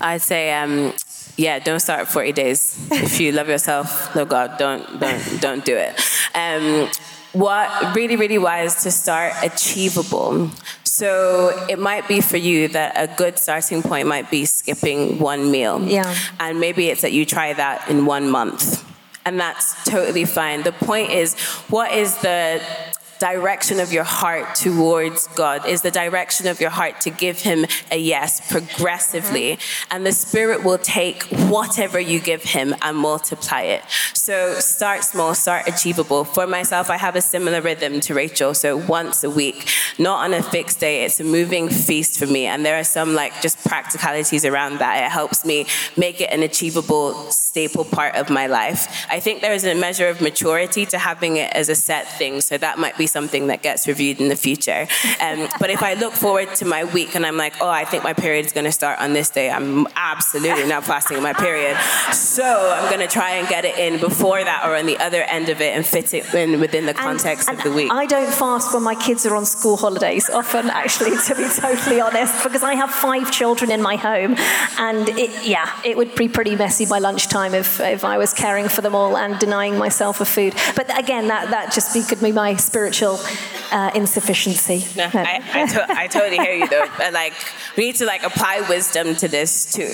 I'd say, um, yeah, don't start 40 days. if you love yourself, love God, don't, don't, don't do it. Um, what really, really wise to start achievable. So it might be for you that a good starting point might be skipping one meal. Yeah. And maybe it's that you try that in one month. And that's totally fine. The point is, what is the direction of your heart towards God, is the direction of your heart to give Him a yes progressively. And the Spirit will take whatever you give Him and multiply it. So start small, start achievable. For myself, I have a similar rhythm to Rachel. So once a week, not on a fixed day, it's a moving feast for me. And there are some like just practicalities around that. It helps me make it an achievable, staple part of my life. I think there is a measure of maturity to having it as a set thing. So that might be something that gets reviewed in the future. Um, but if I look forward to my week and I'm like, oh, I think my period is going to start on this day, I'm absolutely not fasting my period. So I'm going to try and get it in before that or on the other end of it and fit it in within the context and, and of the week. I don't fast when my kids are on school holidays, often, actually, to be totally honest, because I have five children in my home. And it, yeah, it would be pretty messy by lunchtime if, if I was caring for them all and denying myself of food. But again, that, that just be, could be my spiritual spiritual uh, insufficiency. No, I, I, to- I, totally hear you though. Like, we need to like apply wisdom to this too.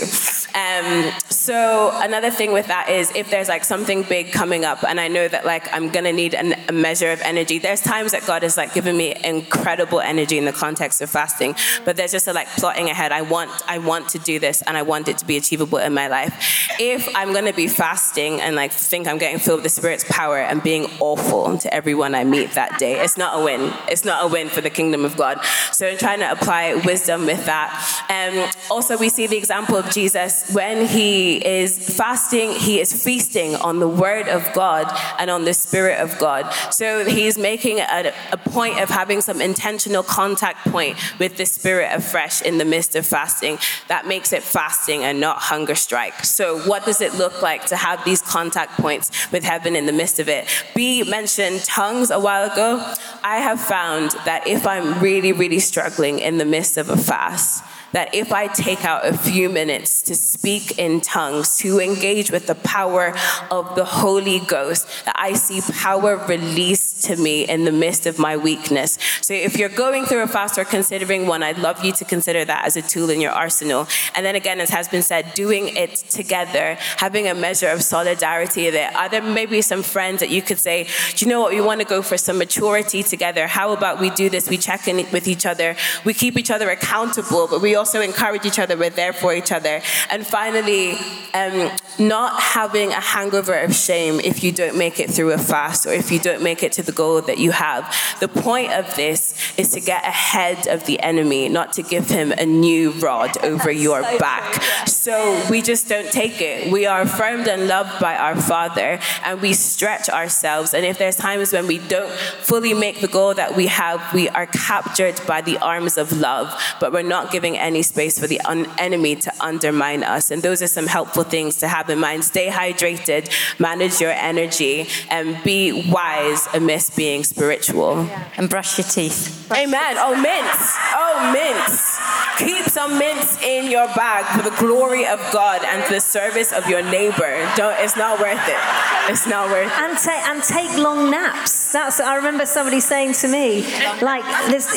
Um, so another thing with that is if there's like something big coming up, and I know that like I'm gonna need an, a measure of energy. There's times that God has like given me incredible energy in the context of fasting, but there's just a like plotting ahead. I want, I want to do this, and I want it to be achievable in my life. If I'm gonna be fasting and like think I'm getting filled with the Spirit's power and being awful to everyone I meet that day it's not a win. It's not a win for the kingdom of God. So I'm trying to apply wisdom with that. Um, also, we see the example of Jesus when he is fasting, he is feasting on the word of God and on the spirit of God. So he's making a, a point of having some intentional contact point with the spirit afresh in the midst of fasting. That makes it fasting and not hunger strike. So what does it look like to have these contact points with heaven in the midst of it? Bee mentioned tongues a while ago. I have found that if I'm really, really struggling in the midst of a fast, that if I take out a few minutes to speak in tongues, to engage with the power of the Holy Ghost, that I see power released to me in the midst of my weakness. So if you're going through a fast or considering one, I'd love you to consider that as a tool in your arsenal. And then again, as has been said, doing it together, having a measure of solidarity there. Are there maybe some friends that you could say, do you know what, we want to go for some maturity together. How about we do this? We check in with each other. We keep each other accountable, but we also encourage each other. We're there for each other. And finally, um, not having a hangover of shame if you don't make it through a fast or if you don't make it to the goal that you have. The point of this is to get ahead of the enemy, not to give him a new rod over your so back. True, yeah. So we just don't take it. We are affirmed and loved by our Father, and we stretch ourselves. And if there's times when we don't fully make the goal that we have, we are captured by the arms of love, but we're not giving any any space for the un- enemy to undermine us. And those are some helpful things to have in mind. Stay hydrated, manage your energy, and be wise amidst being spiritual. Yeah. And brush your teeth. Brush Amen. Oh, mints. Oh, mints. Keep some mints in your bag for the glory of God and for the service of your neighbor. Don't. It's not worth it. It's not worth it. And, ta- and take long naps. That's. I remember somebody saying to me, like,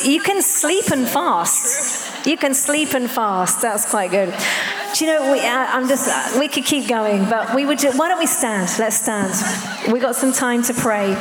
you can sleep and fast. You can sleep and fast. That's quite good. Do you know? We, uh, I'm just. Uh, we could keep going, but we would. Why don't we stand? Let's stand. We've got some time to pray.